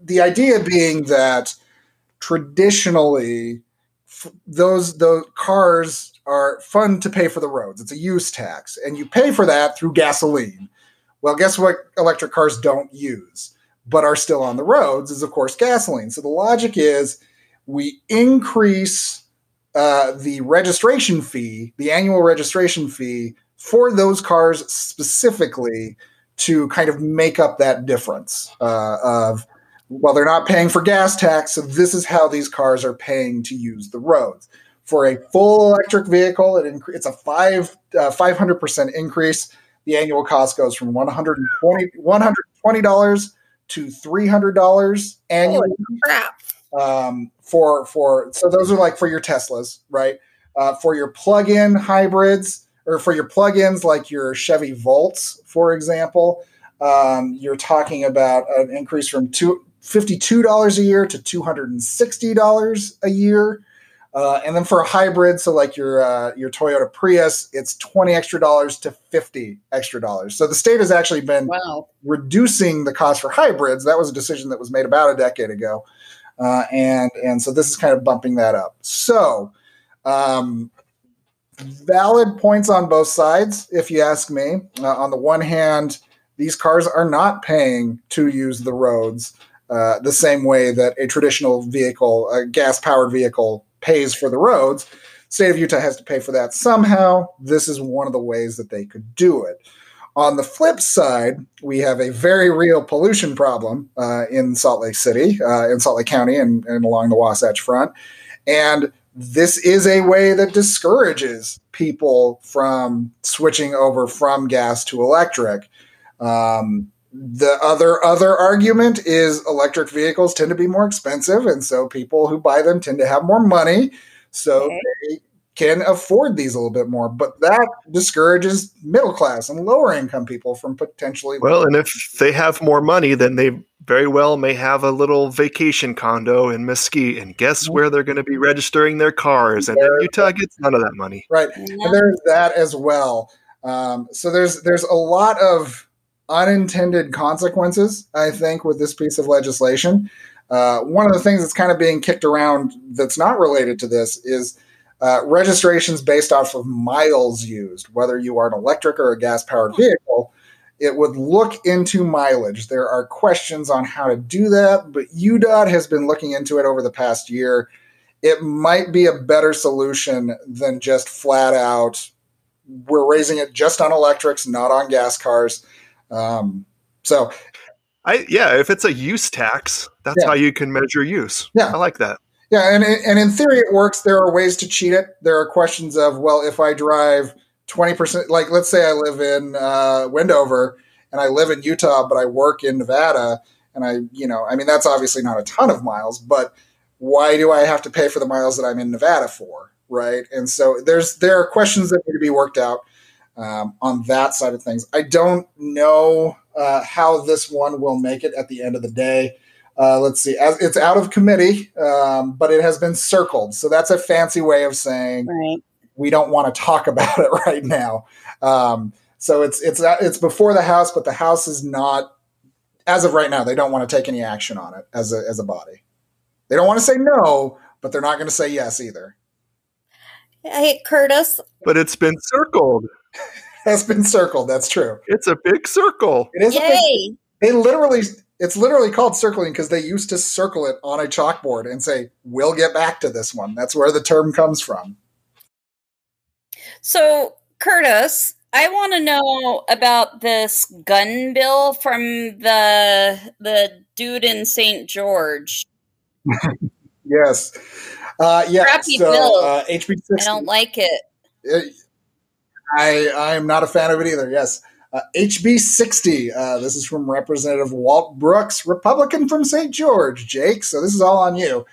the idea being that traditionally those those cars are fun to pay for the roads. It's a use tax, and you pay for that through gasoline. Well, guess what? Electric cars don't use, but are still on the roads. Is of course gasoline. So the logic is we increase uh, the registration fee, the annual registration fee for those cars specifically to kind of make up that difference uh, of well, they're not paying for gas tax, so this is how these cars are paying to use the roads. For a full electric vehicle, it incre- it's a five uh, 500% increase. The annual cost goes from 120 $120 to $300 annually. Crap. Um, for for so those are like for your Teslas, right? Uh, for your plug-in hybrids or for your plug-ins like your Chevy Volts, for example, um, you're talking about an increase from two, $52 a year to $260 a year. Uh, and then for a hybrid, so like your uh, your Toyota Prius, it's twenty extra dollars to fifty extra dollars. So the state has actually been Wow. reducing the cost for hybrids. That was a decision that was made about a decade ago, uh, and and so this is kind of bumping that up. So, um, valid points on both sides, if you ask me. Uh, on the one hand, these cars are not paying to use the roads uh, the same way that a traditional vehicle, a gas powered vehicle, pays for the roads. State of Utah has to pay for that somehow. This is one of the ways that they could do it. On the flip side, we have a very real pollution problem uh, in Salt Lake City, uh, in Salt Lake County, and, and along the Wasatch Front. And this is a way that discourages people from switching over from gas to electric. Um, the other other argument is electric vehicles tend to be more expensive, and so people who buy them tend to have more money, so Okay. they can afford these a little bit more. But that discourages middle class and lower income people from potentially. Well, and if they have more money, then they very well may have a little vacation condo in Mesquite. And guess where they're going to be registering their cars? And then Utah gets none of that money. right, and there's that as well. Um, so there's there's a lot of unintended consequences, I think, with this piece of legislation. Uh, one of the things that's kind of being kicked around that's not related to this is uh, registrations based off of miles used, whether you are an electric or a gas powered vehicle. It would look into mileage. There are questions on how to do that, but UDOT has been looking into it over the past year. It might be a better solution than just flat out, we're raising it just on electrics, not on gas cars. Um, so I yeah, if it's a use tax, that's Yeah. how you can measure use. Yeah. I like that. Yeah, and and in theory it works. There are ways to cheat it. There are questions of well, if I drive twenty percent, like let's say I live in uh, Wendover and I live in Utah, but I work in Nevada, and I, you know, I mean that's obviously not a ton of miles, but why do I have to pay for the miles that I'm in Nevada for, right? And so there's there are questions that need to be worked out um, on that side of things. I don't know uh, how this one will make it at the end of the day. Uh, let's see. As it's out of committee, um, but it has been circled. So that's a fancy way of saying Right. we don't want to talk about it right now. Um, so it's it's it's before the House, but the House is not as of right now. They don't want to take any action on it as a as a body. They don't want to say no, but they're not going to say yes either. Hey, Curtis. But it's been circled. Has been circled. That's true. It's a big circle. It is. A big, Yay. they literally. It's literally called circling because they used to circle it on a chalkboard and say, "We'll get back to this one." That's where the term comes from. So, Curtis, I want to know about this gun bill from the the dude in St. George. Yes. Uh, yeah. Crappy so bill. uh, HB I don't like it. Uh, I I am not a fan of it either. Yes. Uh, HB 60. Uh, this is from Representative Walt Brooks, Republican from St. George, Jake. So this is all on you.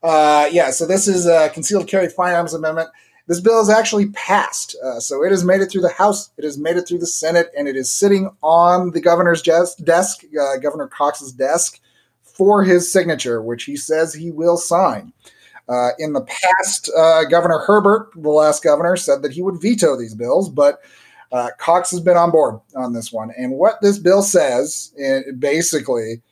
Uh, yeah, so this is a concealed carry firearms amendment. This bill is actually passed. Uh, so it has made it through the House, it has made it through the Senate, and it is sitting on the governor's desk, uh, Governor Cox's desk, for his signature, which he says he will sign. Uh, in the past, uh, Governor Herbert, the last governor, said that he would veto these bills, but uh, Cox has been on board on this one. And what this bill says, eh, basically,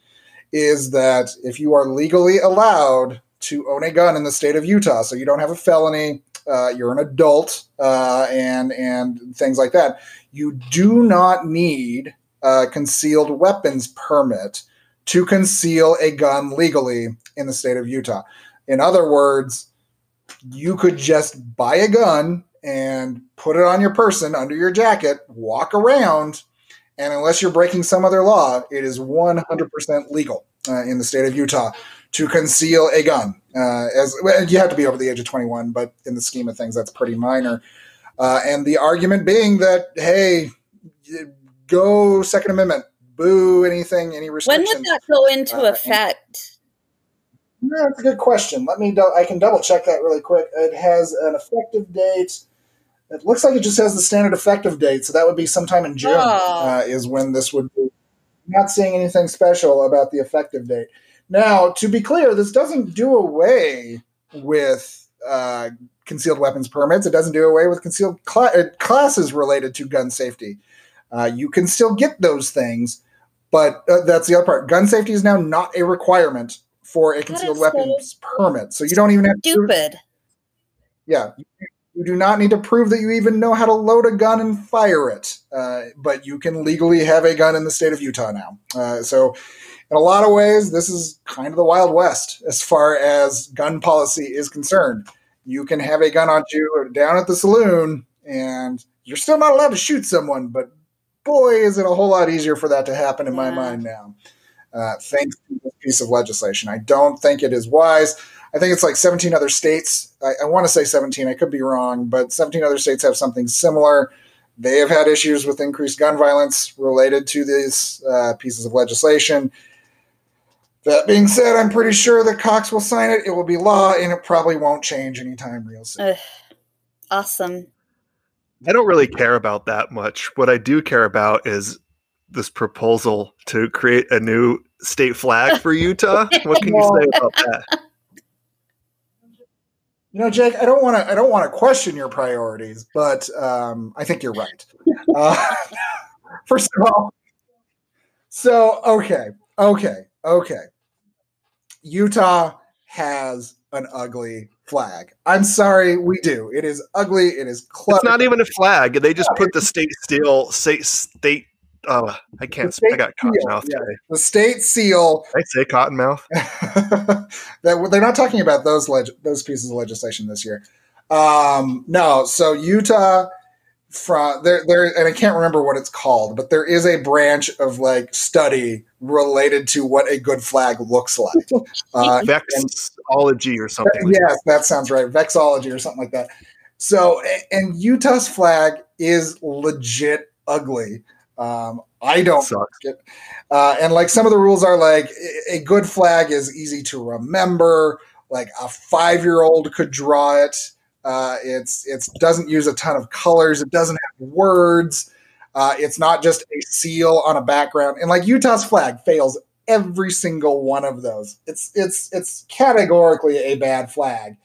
is that if you are legally allowed to own a gun in the state of Utah, so you don't have a felony, uh, you're an adult, uh, and and things like that, you do not need a concealed weapons permit to conceal a gun legally in the state of Utah. In other words, you could just buy a gun and put it on your person under your jacket, walk around, and unless you're breaking some other law, it is 100% legal. uh, in the state of Utah to conceal a gun. Uh, as well, you have to be over the age of 21, but in the scheme of things, that's pretty minor. Uh, and the argument being that hey, go Second Amendment, boo anything, any restrictions. When would that go into Uh, effect? Yeah, that's a good question. Let me. dou- I can double check that really quick. It has an effective date. It looks like it just has the standard effective date, so that would be sometime in June. Oh. Uh, is when this would be. Not seeing anything special about the effective date. Now, to be clear, this doesn't do away with uh, concealed weapons permits. It doesn't do away with concealed cla- uh, classes related to gun safety. Uh, you can still get those things, but uh, that's the other part. Gun safety is now not a requirement for a concealed so weapons permit, so you don't even have to. Stupid. Yeah, you, do not need to prove that you even know how to load a gun and fire it, uh, but you can legally have a gun in the state of Utah now. Uh, so, in a lot of ways, this is kind of the Wild West as far as gun policy is concerned. You can have a gun on you down at the saloon, and you're still not allowed to shoot someone, but boy, is it a whole lot easier for that to happen in my mind now. Uh, thanks to this piece of legislation. I don't think it is wise. I think it's like 17 other states. I, I want to say 17. I could be wrong, but 17 other states have something similar. They have had issues with increased gun violence related to these uh, pieces of legislation. That being said, I'm pretty sure that Cox will sign it. It will be law, and it probably won't change anytime real soon. Ugh. Awesome. I don't really care about that much. What I do care about is this proposal to create a new state flag for Utah. what can you say about that? You know, Jake, I don't want to. I don't want to question your priorities, but um, I think you're right. Uh, first of all, so okay, okay, okay. Utah has an ugly flag. I'm sorry, we do. It is ugly. It is cluttered. It's not even a flag. They just put the state seal, state, state. Oh, I can't. The. I got cotton seal, mouth yeah. today. the state seal. I say cotton mouth. that they're not talking about those leg- those pieces of legislation this year. Um, no, so Utah from there there and I can't remember what it's called, but there is a branch of like study related to what a good flag looks like. Uh, Vexology or something. like yes, that sounds right. Vexology or something like that. So, and Utah's flag is legit ugly. Um, I don't Sucks. like it. Uh, and like some of the rules are like a- good flag is easy to remember. Like a five year old could draw it. Uh, it's it doesn't use a ton of colors. It doesn't have words. Uh, it's not just a seal on a background. And like Utah's flag fails every single one of those. It's it's it's categorically a bad flag.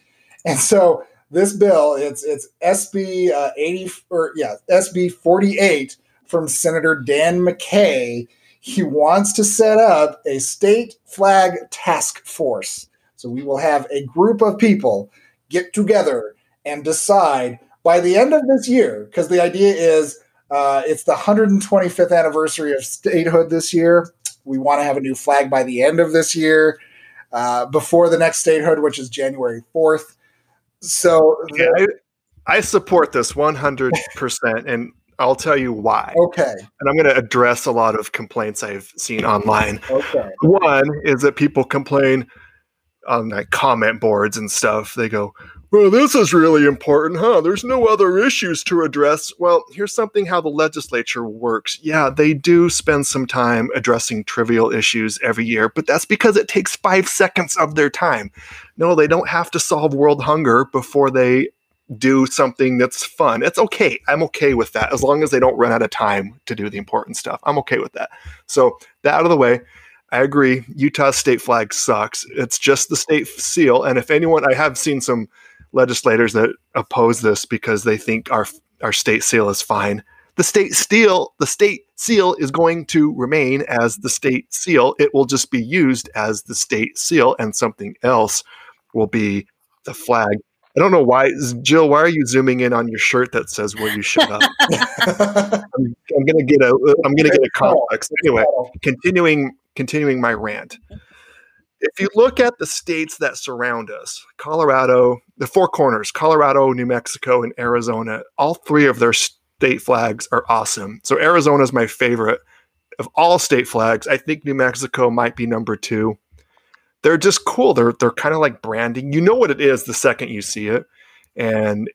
And so this bill, it's it's SB uh, 80 or yeah, SB 48 from Senator Dan McCay. He wants to set up a state flag task force. So we will have a group of people get together and decide by the end of this year, because the idea is uh, it's the 125th anniversary of statehood this year. We want to have a new flag by the end of this year, uh, before the next statehood, which is January 4th. So, Yeah, I, I support this 100%, and I'll tell you why. okay, And I'm going to address a lot of complaints I've seen online. okay. One is that people complain on like comment boards and stuff. They go, Well, this is really important, huh? There's no other issues to address. Well, here's something how the legislature works. Yeah, they do spend some time addressing trivial issues every year, but that's because it takes five seconds of their time. No, they don't have to solve world hunger before they do something that's fun. It's okay. I'm okay with that as long as they don't run out of time to do the important stuff. I'm okay with that. So, that out of the way. I agree. Utah's state flag sucks. It's just the state seal. And if anyone, I have seen some legislators that oppose this because they think our our state seal is fine. The state seal, the state seal is going to remain as the state seal. It will just be used as the state seal, and something else will be the flag. I don't know why, Jill. Why are you zooming in on your shirt that says "Will you shut up"? I'm, I'm gonna get a. I'm gonna get a complex. Anyway, continuing continuing my rant if you look at the states that surround us colorado the four corners colorado new mexico and arizona all three of their state flags are awesome so arizona is my favorite of all state flags, I think New Mexico might be number two. They're just cool. They're they're kind of like branding. You know what it is the second you see it. And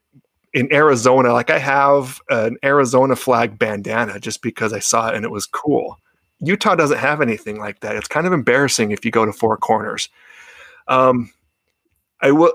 in Arizona, like I have an Arizona flag bandana just because I saw it and it was cool. Utah doesn't have anything like that. It's kind of embarrassing if you go to Four Corners. Um, I will.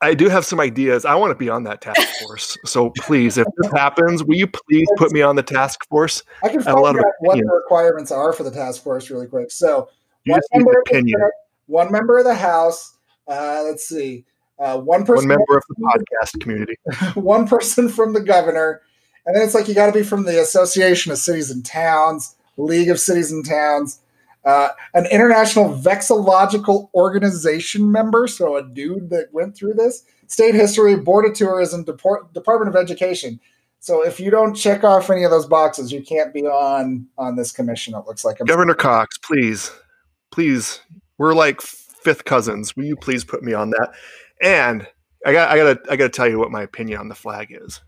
I do have some ideas. I want to be on that task force. So please, if this happens, will you please put me on the task force? I can find out what the requirements are for the task force really quick. So one member, the, one member, of the House. Uh, let's see. Uh, one person, one member of the podcast community, one person from the governor, and then it's like you got to be from the Association of Cities and Towns, League of Cities and Towns, uh, an international vexillological organization member, so a dude that went through this, state history, board of tourism, Deport- Department of Education. So if you don't check off any of those boxes, you can't be on on this commission. It looks like Governor Cox, please, please, we're like fifth cousins. Will you please put me on that? And I got I got to I got to tell you what my opinion on the flag is.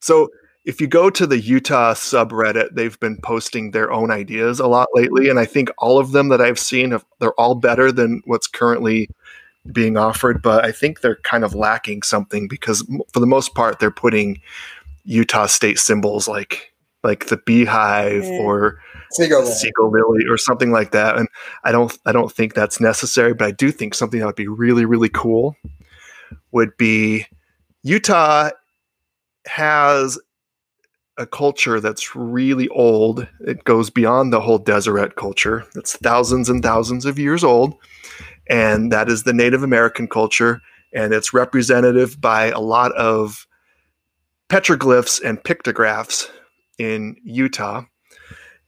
So if you go to the Utah subreddit, they've been posting their own ideas a lot lately, and I think all of them that I've seen, have, they're all better than what's currently being offered. But I think they're kind of lacking something because, for the most part, they're putting Utah state symbols like like the beehive or seagull, or something like that. And I don't I don't think that's necessary, but I do think something that would be really really cool would be Utah has a culture that's really old. It goes beyond the whole Deseret culture. It's thousands and thousands of years old. And that is the Native American culture. And it's representative by a lot of petroglyphs and pictographs in Utah.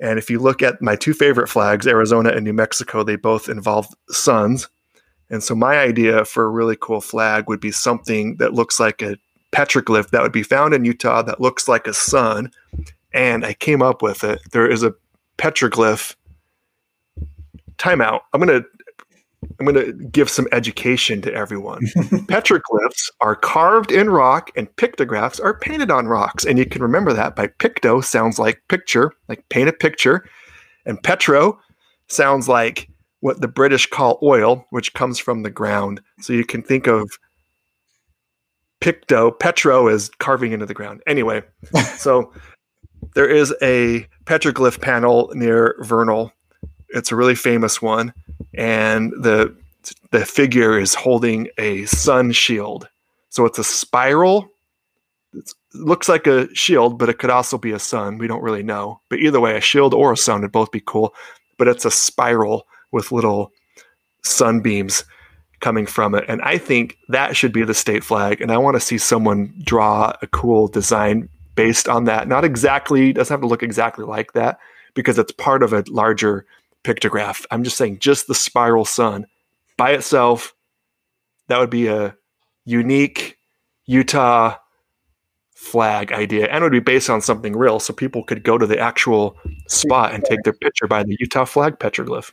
And if you look at my two favorite flags, Arizona and New Mexico, they both involve suns. And so my idea for a really cool flag would be something that looks like a petroglyph that would be found in Utah that looks like a sun. And I came up with it. There is a petroglyph timeout. I'm going to I'm going to give some education to everyone. Petroglyphs are carved in rock and pictographs are painted on rocks. And you can remember that by picto sounds like picture, like paint a picture. And petro sounds like what the British call oil, which comes from the ground. So you can think of picto, petro is carving into the ground. Anyway, so there is a petroglyph panel near Vernal. It's a really famous one, and the the figure is holding a sun shield. So it's a spiral. It looks like a shield, but it could also be a sun. We don't really know. But either way, a shield or a sun would both be cool. But it's a spiral with little sunbeams coming from it. And I think that should be the state flag. And I want to see someone draw a cool design based on that. Not exactly, doesn't have to look exactly like that because it's part of a larger pictograph. I'm just saying, just the spiral sun by itself, that would be a unique Utah flag idea and would be based on something real so people could go to the actual spot and take their picture by the Utah flag petroglyph.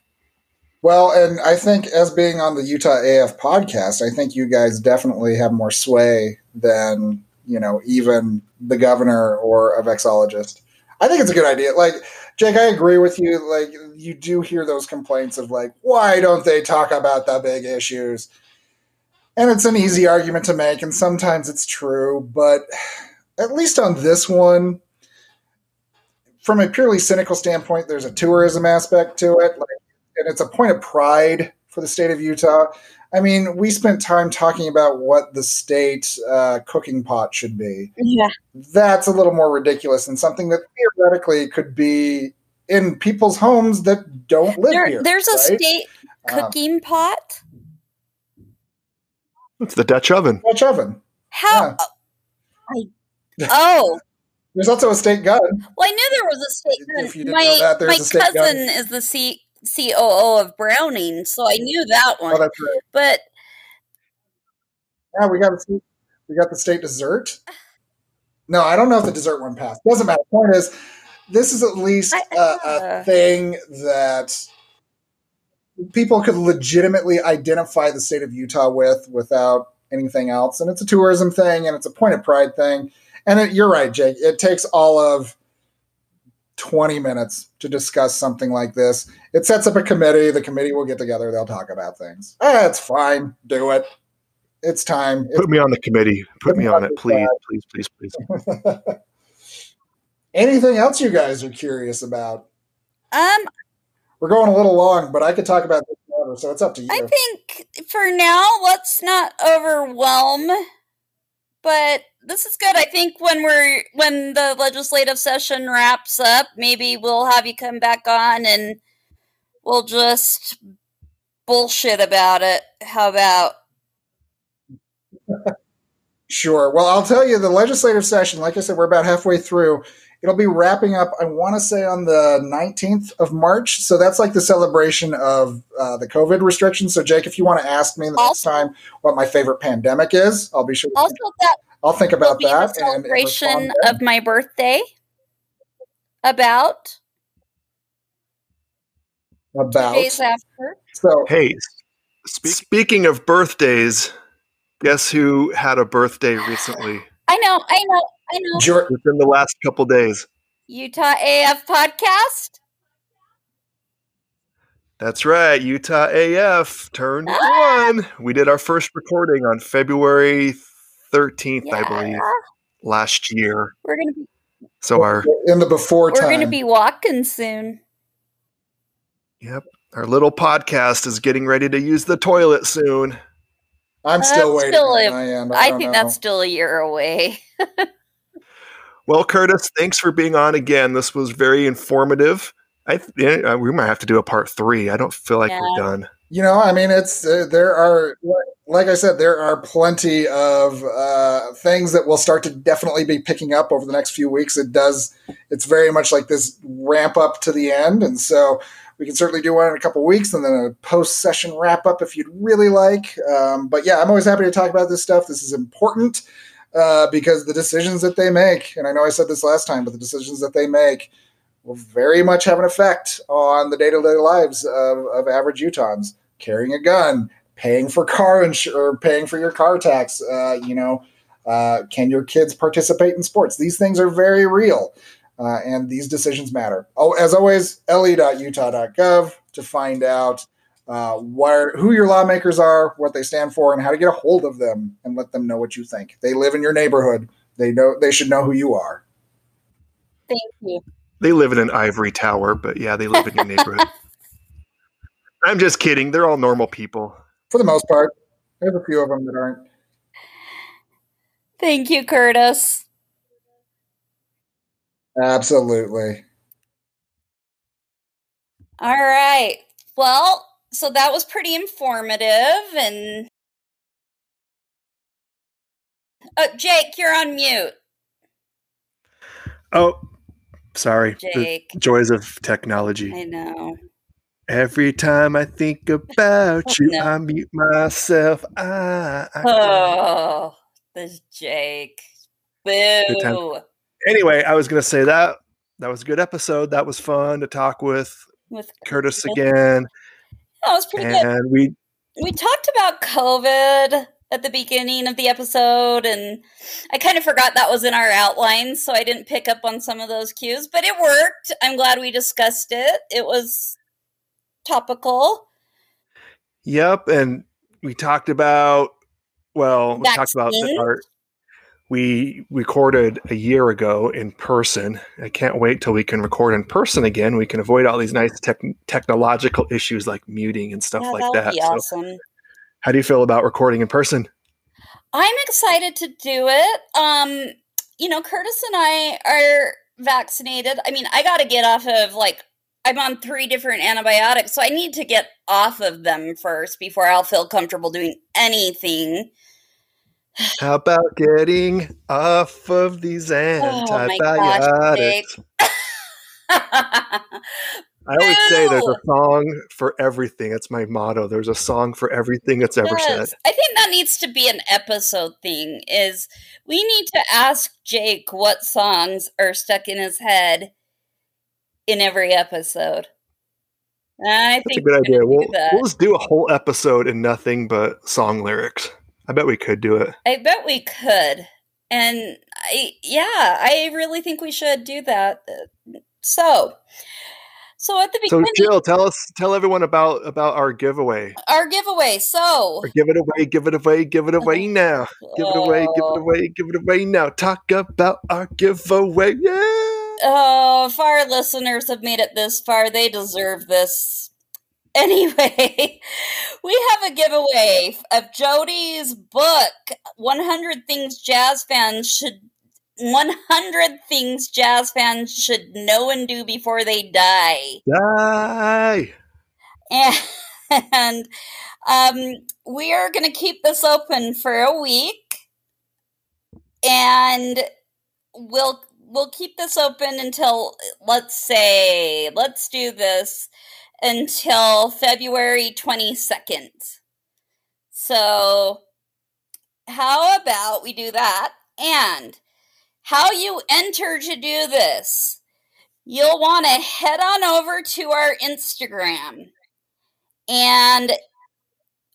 Well, and I think as being on the Utah AF podcast, I think you guys definitely have more sway than, you know, even the governor or a vexologist. I think it's a good idea. Like, Jake, I agree with you. Like, you do hear those complaints of, like, why don't they talk about the big issues? And it's an easy argument to make, and sometimes it's true, but at least on this one, from a purely cynical standpoint, there's a tourism aspect to it. Like, and it's a point of pride for the state of Utah. I mean, we spent time talking about what the state uh, cooking pot should be. Yeah. That's a little more ridiculous than something that theoretically could be in people's homes that don't live there, here. There's a state um, cooking um, pot. It's the Dutch oven. Dutch oven. How? Yeah. I, oh. There's also a state gun. Well, I knew there was a state gun. My, that, my cousin gun. is the seat COO of Browning, so I knew that oh, one. Oh, right. But yeah, we got the we got the state dessert. No, I don't know if the dessert one passed. Doesn't matter. Point is, this is at least a, a uh thing that people could legitimately identify the state of Utah with without anything else. And it's a tourism thing and it's a point of pride thing. And it, you're right, Jake. It takes all of 20 minutes to discuss something like this. It sets up a committee. The committee will get together. They'll talk about things. Eh, it's fine. Do it. It's time. Put me on the committee. Put me on it, please, please, please, please. Anything else you guys are curious about? Um, We're going a little long, but I could talk about this forever, so it's up to you. I think for now, let's not overwhelm. But this is good. I think when we're when the legislative session wraps up, maybe we'll have you come back on and we'll just bullshit about it. How about? Sure. Well, I'll tell you the legislative session, like I said, we're about halfway through. It'll be wrapping up, I want to say, on the 19th of March. So that's like the celebration of uh, the COVID restrictions. So, Jake, if you want to ask me the next time what my favorite pandemic is, I'll be sure. to- Also, that I'll think about that. and- and celebration respond of my birthday. About two about. days after. So, Hey, speak, speaking of birthdays, guess who had a birthday recently I know, I know, I know. Jor- within the last couple days? Utah AF podcast. That's right, Utah AF turned Ah! one. We did our first recording on February 13th, I believe, last year. We're gonna be So our in the before time. we're gonna be walking soon. Yep, our little podcast is getting ready to use the toilet soon. I'm still That's waiting. still on a- my end. I think know. that's still a year away. Well, Curtis, thanks for being on again. This was very informative. I th- we might have to do a part three. I don't feel like Yeah. we're done. You know, I mean, it's uh, there are like I said, there are plenty of uh, things that will start to definitely be picking up over the next few weeks. It does. It's very much like this ramp up to the end, and so we can certainly do one in a couple weeks, and then a post session wrap up if you'd really like. Um, but yeah, I'm always happy to talk about this stuff. This is important uh, because the decisions that they make, and I know I said this last time, but the decisions that they make will very much have an effect on the day-to-day lives of, of average Utahns. Carrying a gun, paying for car insurance, paying for your car tax. Uh, you know, uh, can your kids participate in sports? These things are very real, uh, and these decisions matter. Oh, as always, E le.utah.gov to find out uh, where who your lawmakers are, what they stand for, and how to get a hold of them, and let them know what you think. They live in your neighborhood. They know they should know who you are. Thank you. They live in an ivory tower, but yeah, they live in your neighborhood. I'm just kidding. They're all normal people. For the most part, there's a few of them that aren't. Thank you, Curtis. Absolutely. All right. Well, so that was pretty informative and Oh, Jake, you're on mute. Oh, sorry. The Jake. joys of technology. I know. Every time I think about you, No. I mute myself. I, I Oh, this Jake. time. Boo. Anyway, I was going to say that that was a good episode. That was fun to talk with With Curtis again, that was pretty good. and we we talked about COVID at the beginning of the episode, and I kind of forgot that was in our outline, so I didn't pick up on some of those cues, but it worked. I'm glad we discussed it. It was topical. Yep, and we talked about well, we talked about the, our we recorded a year ago in person. I can't wait till we can record in person again. We can avoid all these nice tech technological issues like muting and stuff Yeah, like that that. So, awesome. how do you feel about recording in person? I'm excited to do it. Um, you know, Curtis and I are vaccinated. I mean, I got to get off of like I'm on three different antibiotics, so I need to get off of them first before I'll feel comfortable doing anything. How about getting off of these Oh my gosh, antibiotics? I always say there's a song for everything. That's my motto. There's a song for everything that's ever said. I think that needs to be an episode thing is we need to ask Jake what songs are stuck in his head in every episode. And I That's a good idea. We'll, we'll just do a whole episode in nothing but song lyrics. I bet we could do it. I bet we could. And I yeah, I really think we should do that. So, so at the beginning, So Jill, tell us, tell everyone about about our giveaway. our giveaway. So, Or give it away, give it away, give it away now. Give it away, give it away, give it away now. Talk about our giveaway. Yeah. Oh, if our listeners have made it this far, they deserve this. Anyway, we have a giveaway of Jody's book, 100 Things Jazz Fans Should 100 Things Jazz Fans Should Know and Do Before They Die. Die. And um, we are going to keep this open for a week, and we'll we'll keep this open until let's say let's do this until February twenty second. So, how about we do that? And how you enter to do this? You'll want to head on over to our Instagram. And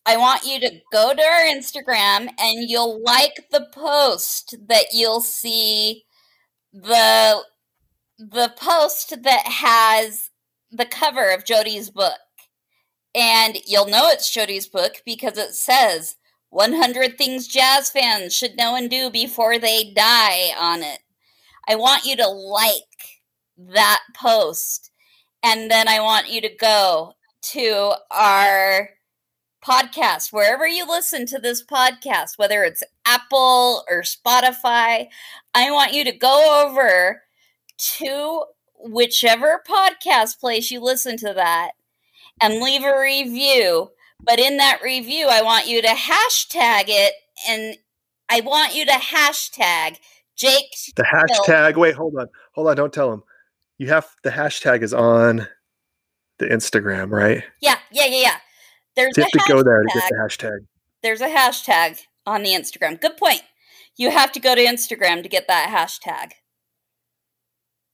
I want you to go to our Instagram and you'll like the post that you'll see the the post that has the cover of Jody's book. And you'll know it's Jody's book because it says 100 things jazz fans should know and do before they die on it. I want you to like that post and then I want you to go to our podcast, wherever you listen to this podcast, whether it's Apple or Spotify, I want you to go over to whichever podcast place you listen to that and leave a review. But in that review, I want you to hashtag it and I want you to hashtag Jake. The hashtag. Wait, hold on, hold on. Don't tell them. You have the hashtag is on the Instagram, right? Yeah, yeah, yeah, yeah. There's You a have to go there to get the hashtag. there's a hashtag on the Instagram. Good point. You have to go to Instagram to get that hashtag.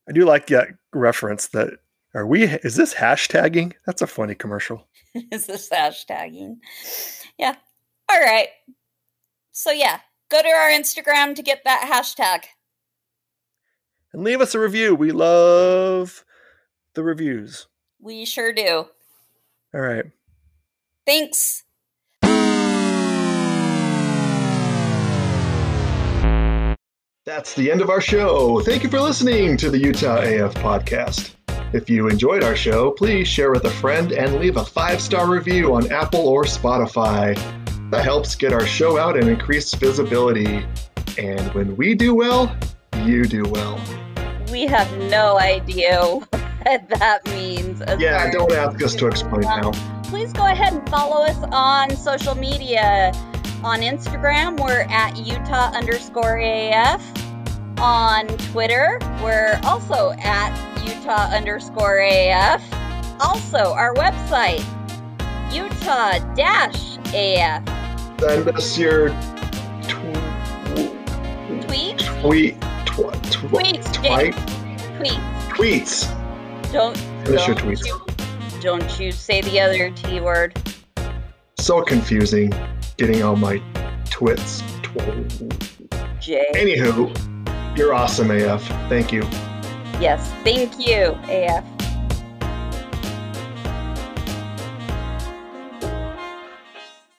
I do like that reference. That are we? Is this hashtagging? That's a funny commercial. Is this hashtagging? Yeah. All right. So yeah, go to our Instagram to get that hashtag. And leave us a review. We love the reviews. We sure do. All right. Thanks. That's the end of our show. Thank you for listening to the Utah AF podcast. If you enjoyed our show, please share with a friend and leave a five star review on Apple or Spotify. That helps get our show out and increase visibility. And when we do well, you do well. We have no idea what that means. Yeah, don't ask us to explain now. please go ahead and follow us on social media. On Instagram, we're at Utah underscore AF. On Twitter, we're also at Utah underscore AF. Also, our website, Utah dash AF. Send us your tw- Tweet, tweet, tw- tw- Tweets, tweet. tweets. Don't, Send us your tweets. you, don't you say the other T word. So confusing getting all my twits. Tw- J. Anywho, you're awesome, AF. Thank you. Yes, thank you, AF.